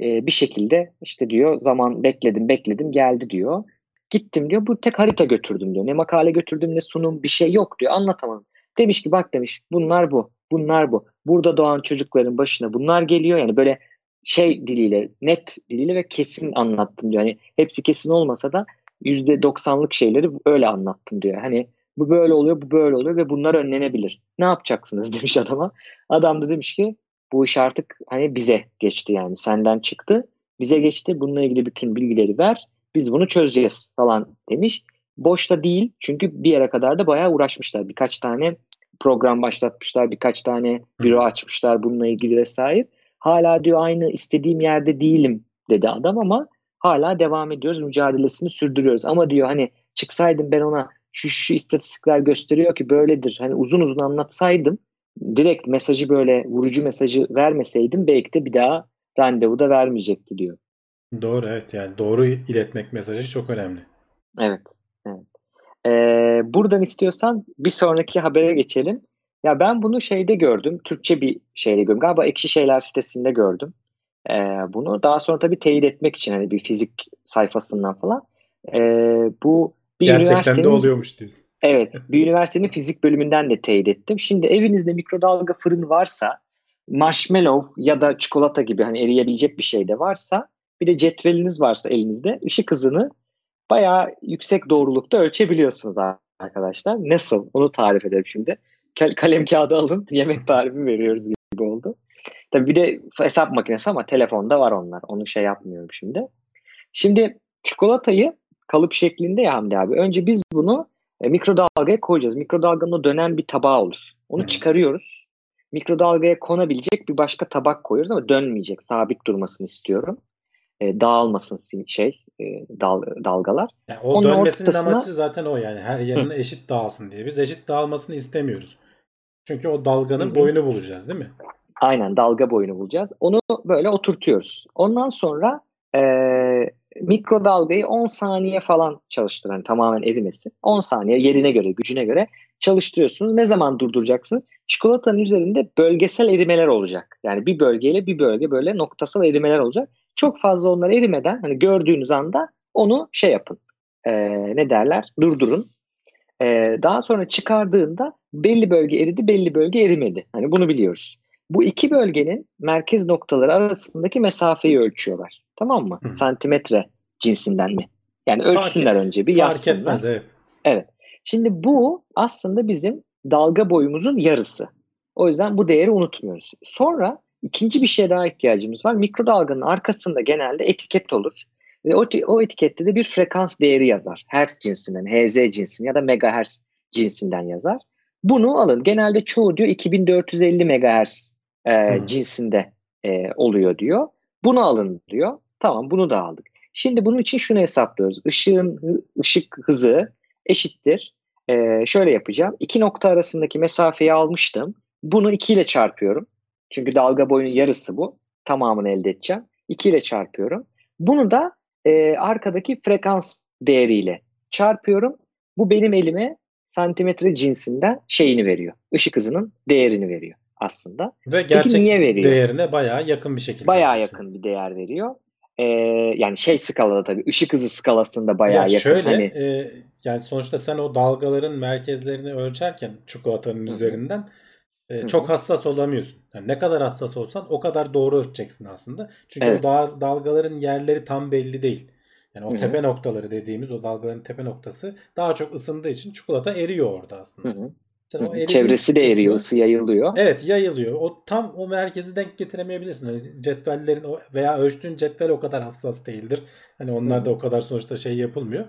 E, bir şekilde işte diyor zaman bekledim bekledim geldi diyor. Gittim diyor bu tek harita götürdüm diyor. Ne makale götürdüm ne sunum bir şey yok diyor anlatamadım. Demiş ki bak demiş bunlar bu bunlar bu. Burada doğan çocukların başına bunlar geliyor. Yani böyle şey diliyle, net diliyle ve kesin anlattım diyor. Hani hepsi kesin olmasa da yüzde doksanlık şeyleri öyle anlattım diyor. Hani bu böyle oluyor, bu böyle oluyor ve bunlar önlenebilir. Ne yapacaksınız demiş adama. Adam da demiş ki bu iş artık hani bize geçti yani senden çıktı. Bize geçti. Bununla ilgili bütün bilgileri ver. Biz bunu çözeceğiz falan demiş. Boşta değil çünkü bir yere kadar da bayağı uğraşmışlar. Birkaç tane program başlatmışlar, birkaç tane büro açmışlar bununla ilgili vesaire. Hala diyor aynı istediğim yerde değilim dedi adam ama hala devam ediyoruz, mücadelesini sürdürüyoruz. Ama diyor hani çıksaydım ben ona şu şu istatistikler gösteriyor ki böyledir. Hani uzun uzun anlatsaydım direkt mesajı böyle vurucu mesajı vermeseydim belki de bir daha randevu da vermeyecekti diyor. Doğru evet yani doğru iletmek mesajı çok önemli. Evet. evet. Ee, buradan istiyorsan bir sonraki habere geçelim. Ya ben bunu şeyde gördüm. Türkçe bir şeyde gördüm. Galiba Ekşi Şeyler sitesinde gördüm. Ee, bunu daha sonra tabii teyit etmek için hani bir fizik sayfasından falan. Ee, bu bir Gerçekten de oluyormuş diyorsun. Evet. Bir üniversitenin fizik bölümünden de teyit ettim. Şimdi evinizde mikrodalga fırın varsa marshmallow ya da çikolata gibi hani eriyebilecek bir şey de varsa bir de cetveliniz varsa elinizde ışık hızını bayağı yüksek doğrulukta ölçebiliyorsunuz arkadaşlar. Nasıl? Onu tarif edelim şimdi. Kalem kağıdı alın yemek tarifi veriyoruz gibi oldu. Tabii bir de hesap makinesi ama telefonda var onlar. Onu şey yapmıyorum şimdi. Şimdi çikolatayı kalıp şeklinde ya Hamdi abi. Önce biz bunu e, mikrodalgaya koyacağız. Mikrodalganın o dönen bir tabağı olur. Onu çıkarıyoruz. Mikrodalgaya konabilecek bir başka tabak koyuyoruz ama dönmeyecek. Sabit durmasını istiyorum. E, dağılmasın şey e, dal, dalgalar. Yani o Onun dönmesinin ortasına... amacı zaten o yani her yerine eşit dağılsın diye. Biz eşit dağılmasını istemiyoruz. Çünkü o dalganın Hı-hı. boyunu bulacağız değil mi? Aynen dalga boyunu bulacağız. Onu böyle oturtuyoruz. Ondan sonra e, mikrodalgayı 10 saniye falan çalıştıran yani tamamen erimesi. 10 saniye yerine göre, gücüne göre çalıştırıyorsunuz. Ne zaman durduracaksınız? Çikolatanın üzerinde bölgesel erimeler olacak. Yani bir bölgeyle bir bölge böyle noktasal erimeler olacak. Çok fazla onlar erimeden hani gördüğünüz anda onu şey yapın. E, ne derler? Durdurun. Ee, daha sonra çıkardığında belli bölge eridi, belli bölge erimedi. Hani bunu biliyoruz. Bu iki bölgenin merkez noktaları arasındaki mesafeyi ölçüyorlar. Tamam mı? Hı. Santimetre cinsinden mi? Yani Fark ölçsünler önce bir Fark yazsınlar. etmez evet. Evet. Şimdi bu aslında bizim dalga boyumuzun yarısı. O yüzden bu değeri unutmuyoruz. Sonra ikinci bir şeye daha ihtiyacımız var. Mikrodalganın arkasında genelde etiket olur. Ve o, o etikette de bir frekans değeri yazar. Hertz cinsinden, Hz cinsinden ya da megahertz cinsinden yazar. Bunu alın. Genelde çoğu diyor 2450 megahertz e, Hı. cinsinde e, oluyor diyor. Bunu alın diyor. Tamam bunu da aldık. Şimdi bunun için şunu hesaplıyoruz. Işığın ışık hızı eşittir. Ee, şöyle yapacağım. İki nokta arasındaki mesafeyi almıştım. Bunu 2 ile çarpıyorum. Çünkü dalga boyunun yarısı bu. Tamamını elde edeceğim. 2 ile çarpıyorum. Bunu da e, arkadaki frekans değeriyle çarpıyorum. Bu benim elime santimetre cinsinden şeyini veriyor. Işık hızının değerini veriyor aslında. Ve gerçek niye veriyor? değerine bayağı yakın bir şekilde. Bayağı alıyorsun. yakın bir değer veriyor. Ee, yani şey skalada tabii ışık hızı skalasında bayağı ya yakın. şöyle Hani, e, yani sonuçta sen o dalgaların merkezlerini ölçerken çikolatanın Hı hı. üzerinden e, çok hassas olamıyorsun. Yani ne kadar hassas olsan o kadar doğru ölçeceksin aslında. Çünkü Evet. o dal- dalgaların yerleri tam belli değil. Yani o Hı hı. tepe noktaları dediğimiz o dalgaların tepe noktası daha çok ısındığı için çikolata eriyor orada aslında. hı. Sen o Çevresi de eriyor, ısı yayılıyor. Evet yayılıyor. O tam o merkezi denk getiremeyebilirsin. Hani cetvellerin o veya ölçtüğün cetvel o kadar hassas değildir. Hani onlar da o kadar sonuçta şey yapılmıyor.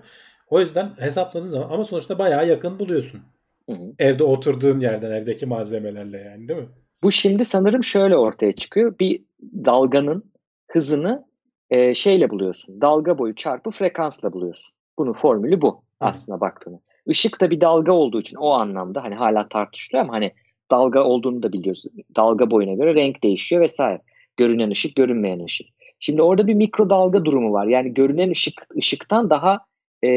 O yüzden hesapladığın zaman ama sonuçta bayağı yakın buluyorsun. Hı hı. Evde oturduğun yerden evdeki malzemelerle yani değil mi? Bu şimdi sanırım şöyle ortaya çıkıyor. Bir dalganın hızını e, şeyle buluyorsun. Dalga boyu çarpı frekansla buluyorsun. Bunun formülü bu aslında baktığında. Işık da bir dalga olduğu için o anlamda hani hala tartışılıyor ama hani dalga olduğunu da biliyoruz. Dalga boyuna göre renk değişiyor vesaire. Görünen ışık, görünmeyen ışık. Şimdi orada bir mikrodalga durumu var. Yani görünen ışık ışıktan daha e,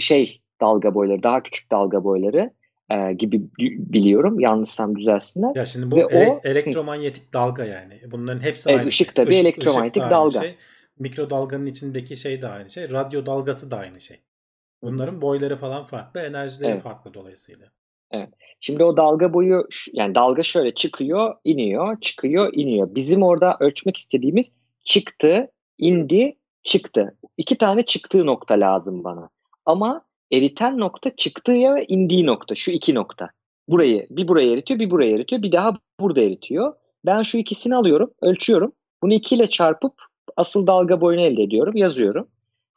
şey dalga boyları, daha küçük dalga boyları e, gibi biliyorum. Yanlışsam düzelsinler. Ya şimdi bu Ve o- ele- elektromanyetik dalga yani. Bunların hepsi Evet, aynı ışık şey. tabii elektromanyetik da aynı dalga. Şey. Mikrodalganın içindeki şey de aynı şey. Radyo dalgası da aynı şey. Bunların boyları falan farklı, enerjileri Evet. farklı dolayısıyla. Şimdi o dalga boyu yani dalga şöyle çıkıyor, iniyor, çıkıyor, iniyor. Bizim orada ölçmek istediğimiz çıktı, indi, çıktı. İki tane çıktığı nokta lazım bana. Ama eriten nokta çıktığı ve indiği nokta. Şu iki nokta. Burayı bir buraya eritiyor, bir buraya eritiyor, bir daha burada eritiyor. Ben şu ikisini alıyorum, ölçüyorum. Bunu iki ile çarpıp asıl dalga boyunu elde ediyorum, yazıyorum.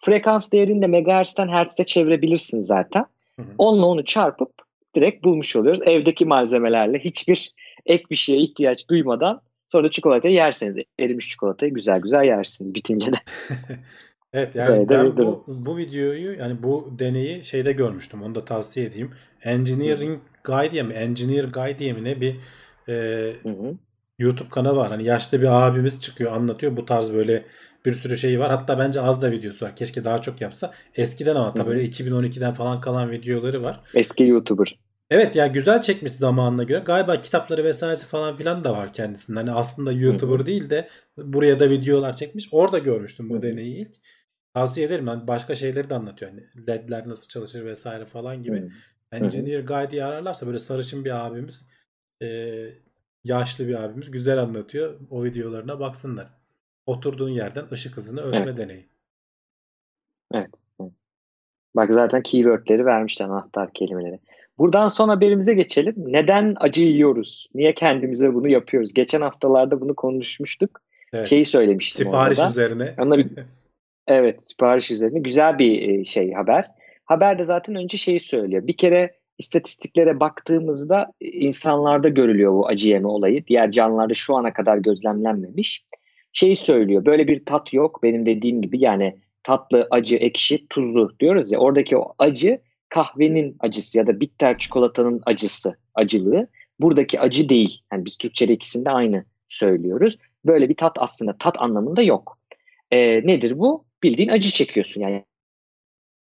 Frekans değerini de megahertz'ten hertz'e çevirebilirsin zaten. Hı hı. Onunla onu çarpıp direkt bulmuş oluyoruz. Evdeki malzemelerle hiçbir ek bir şeye ihtiyaç duymadan sonra da çikolatayı yerseniz erimiş çikolatayı güzel güzel yersiniz bitince de. Evet yani de ben bu, bu videoyu yani bu deneyi şeyde görmüştüm. Onu da tavsiye edeyim. Engineering Guy diye mi? Engineer Guy diye mi ne bir e, Hı hı. YouTube kanalı var. Hani yaşlı bir abimiz çıkıyor anlatıyor. Bu tarz böyle bir sürü şey var. Hatta bence az da videosu var. Keşke daha çok yapsa. Eskiden ama hatta böyle 2012'den falan kalan videoları var. Eski YouTuber. Evet ya güzel çekmiş zamanına göre. Galiba kitapları vesairesi falan filan da var kendisinde. Hani aslında YouTuber değil de buraya da videolar çekmiş. Orada görmüştüm bu hı. deneyi ilk. Tavsiye ederim. Yani başka şeyleri de anlatıyor. Hani ledler nasıl çalışır vesaire falan gibi. Hı. Engineer diye ararlarsa böyle sarışın bir abimiz, e, yaşlı bir abimiz güzel anlatıyor. O videolarına baksınlar. Oturduğun yerden ışık hızını ölçme deneyi. Bak zaten keywordleri vermişler anahtar kelimeleri. Buradan son haberimize geçelim. Neden acı yiyoruz? Niye kendimize bunu yapıyoruz? Geçen haftalarda bunu konuşmuştuk. Evet. Şeyi söylemiştim Sipariş orada da. üzerine. Onları- Evet, sipariş üzerine güzel bir e, şey haber. Haber de zaten önce şeyi söylüyor. Bir kere istatistiklere baktığımızda e, insanlarda görülüyor bu acı yeme olayı. Diğer canlılarda şu ana kadar gözlemlenmemiş. Şeyi söylüyor. Böyle bir tat yok. Benim dediğim gibi yani tatlı, acı, ekşi, tuzlu diyoruz ya. Oradaki o acı kahvenin acısı ya da bitter çikolatanın acısı, acılığı. Buradaki acı değil. Yani biz Türkçe'de ikisinde aynı söylüyoruz. Böyle bir tat aslında tat anlamında yok. E, nedir bu? Bildiğin acı çekiyorsun yani.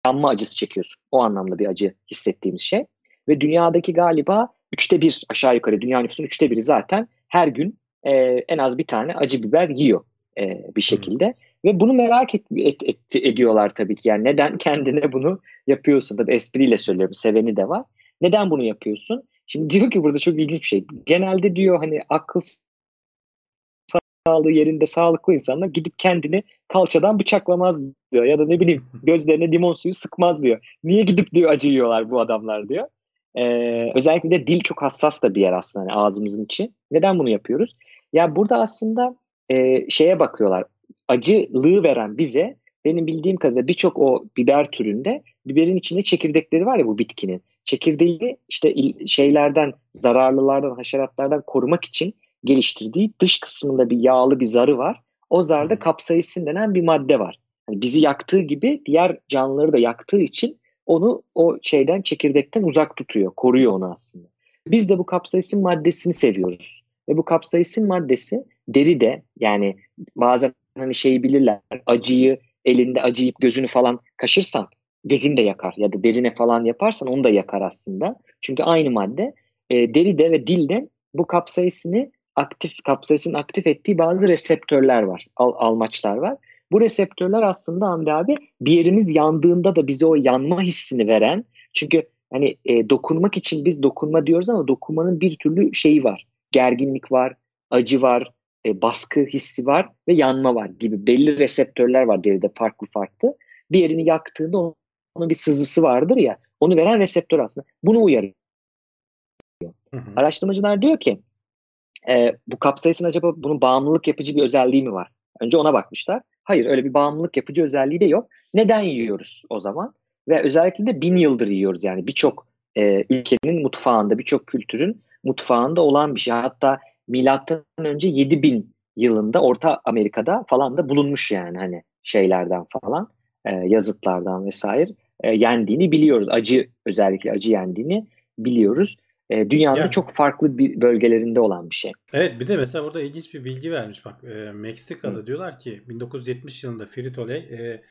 Yanma acısı çekiyorsun. O anlamda bir acı hissettiğimiz şey. Ve dünyadaki galiba üçte bir aşağı yukarı dünya nüfusunun üçte biri zaten her gün e, en az bir tane acı biber yiyor e, bir şekilde. Ve bunu merak et, et, et, ediyorlar tabii ki. Yani neden kendine bunu yapıyorsun? Tabii espriyle söylüyorum. Seveni de var. Neden bunu yapıyorsun? Şimdi diyor ki burada çok ilginç bir şey. Genelde diyor hani akıl sağlığı yerinde sağlıklı insanlar gidip kendini kalçadan bıçaklamaz diyor. Ya da ne bileyim gözlerine limon suyu sıkmaz diyor. Niye gidip diyor acı yiyorlar bu adamlar diyor. Ee, özellikle de dil çok hassas da bir yer aslında hani ağzımızın içi. Neden bunu yapıyoruz? Ya burada aslında e, şeye bakıyorlar. Acılığı veren bize benim bildiğim kadarıyla birçok o biber türünde biberin içinde çekirdekleri var ya bu bitkinin. Çekirdeği işte şeylerden, zararlılardan, haşeratlardan korumak için geliştirdiği dış kısmında bir yağlı bir zarı var. O zarda kapsaisin denen bir madde var. Yani bizi yaktığı gibi diğer canlıları da yaktığı için onu o şeyden çekirdekten uzak tutuyor, koruyor onu aslında. Biz de bu kapsaisin maddesini seviyoruz. Ve bu kapsaisin maddesi deride yani bazen hani şeyi bilirler acıyı elinde acıyıp gözünü falan kaşırsan gözünü de yakar ya da derine falan yaparsan onu da yakar aslında. Çünkü aynı madde e, deride ve dilde bu kapsaisini aktif kapsaisin aktif ettiği bazı reseptörler var, al, almaçlar var. Bu reseptörler aslında Hamdi abi bir yerimiz yandığında da bize o yanma hissini veren çünkü hani e, dokunmak için biz dokunma diyoruz ama dokunmanın bir türlü şeyi var. Gerginlik var, acı var, e, baskı hissi var ve yanma var gibi belli reseptörler var deride farklı farklı. Bir yerini yaktığında onun bir sızısı vardır ya onu veren reseptör aslında. Bunu uyarıyor. Hı hı. Araştırmacılar diyor ki e, bu kapsaisin acaba bunun bağımlılık yapıcı bir özelliği mi var? Önce ona bakmışlar. Hayır öyle bir bağımlılık yapıcı özelliği de yok. Neden yiyoruz o zaman? Ve özellikle de bin yıldır yiyoruz yani birçok e, ülkenin mutfağında, birçok kültürün mutfağında olan bir şey. Hatta milattan önce 7000 yılında Orta Amerika'da falan da bulunmuş yani hani şeylerden falan e, yazıtlardan vesaire e, yendiğini biliyoruz. Acı özellikle acı yendiğini biliyoruz. E, dünyanın yani, çok farklı bir bölgelerinde olan bir şey. Evet bir de mesela burada ilginç bir bilgi vermiş bak e, Meksika'da Hı. diyorlar ki 1970 yılında Frito-Lay e,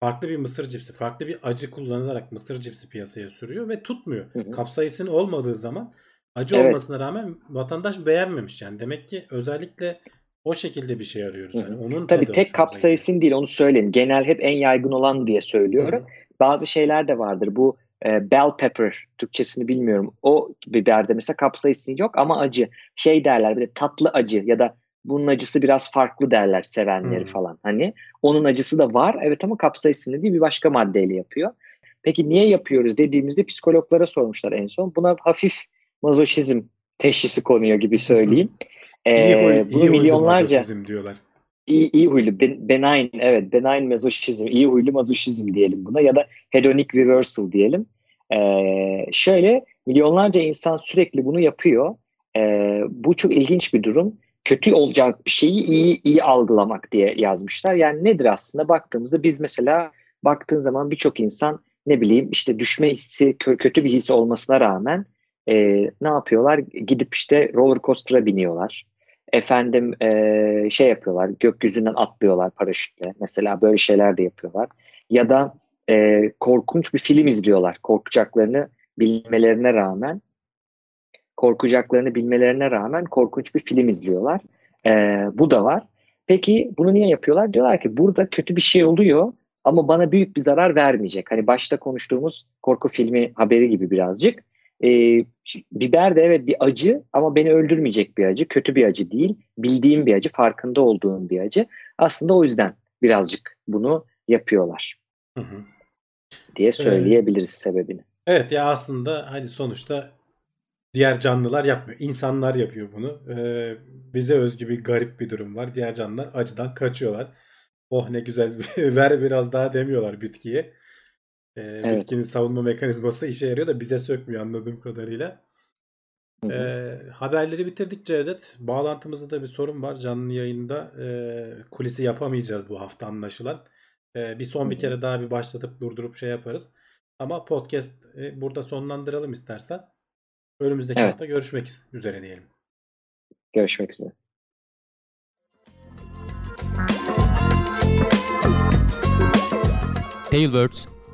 farklı bir mısır cipsi, farklı bir acı kullanılarak mısır cipsi piyasaya sürüyor ve tutmuyor. Hı Kapsaisin olmadığı zaman acı evet. olmasına rağmen vatandaş beğenmemiş yani. Demek ki özellikle o şekilde bir şey arıyoruz. Yani onun Tabii tek kapsaisin değil onu söyleyeyim. Genel hep en yaygın olan diye söylüyorum. Hı. Bazı şeyler de vardır. Bu e, bell pepper Türkçesini bilmiyorum. O biberde mesela kapsaisin yok ama acı. Şey derler bir de tatlı acı ya da bunun acısı biraz farklı derler sevenleri hmm. falan. Hani onun acısı da var evet ama kapsaisin değil bir başka maddeyle yapıyor. Peki niye yapıyoruz dediğimizde psikologlara sormuşlar en son. Buna hafif mazoşizm teşhisi konuyor gibi söyleyeyim. ee, iyi huy, bunu iyi milyonlarca diyorlar. İyi, iyi huylu, ben, benign, evet benign mazoşizm, iyi huylu mazoşizm diyelim buna ya da hedonic reversal diyelim. Ee, şöyle milyonlarca insan sürekli bunu yapıyor. Ee, bu çok ilginç bir durum. Kötü olacak bir şeyi iyi iyi algılamak diye yazmışlar. Yani nedir aslında baktığımızda biz mesela baktığın zaman birçok insan ne bileyim işte düşme hissi kötü bir his olmasına rağmen e, ne yapıyorlar? Gidip işte roller coaster'a biniyorlar. Efendim e, şey yapıyorlar, gökyüzünden atlıyorlar paraşütle. Mesela böyle şeyler de yapıyorlar. Ya da e, korkunç bir film izliyorlar. Korkacaklarını bilmelerine rağmen korkacaklarını bilmelerine rağmen korkunç bir film izliyorlar. E, bu da var. Peki bunu niye yapıyorlar? Diyorlar ki burada kötü bir şey oluyor ama bana büyük bir zarar vermeyecek. Hani başta konuştuğumuz korku filmi haberi gibi birazcık. E, biber de evet bir acı ama beni öldürmeyecek bir acı. Kötü bir acı değil. Bildiğim bir acı, farkında olduğum bir acı. Aslında o yüzden birazcık bunu yapıyorlar. Hı hı. Diye söyleyebiliriz evet. sebebini. Evet ya aslında hani sonuçta diğer canlılar yapmıyor. İnsanlar yapıyor bunu. Ee, bize özgü bir garip bir durum var. Diğer canlılar acıdan kaçıyorlar. Oh ne güzel ver biraz daha demiyorlar bitkiye. Ee, evet. Bitkinin savunma mekanizması işe yarıyor da bize sökmüyor anladığım kadarıyla. Ee, haberleri bitirdik Cevdet. Bağlantımızda da bir sorun var. Canlı yayında e, kulisi yapamayacağız bu hafta anlaşılan. E, bir son bir kere daha bir başlatıp durdurup şey yaparız. Ama podcast e, burada sonlandıralım istersen. Önümüzdeki evet. hafta görüşmek üzere diyelim. Görüşmek üzere. Tailwords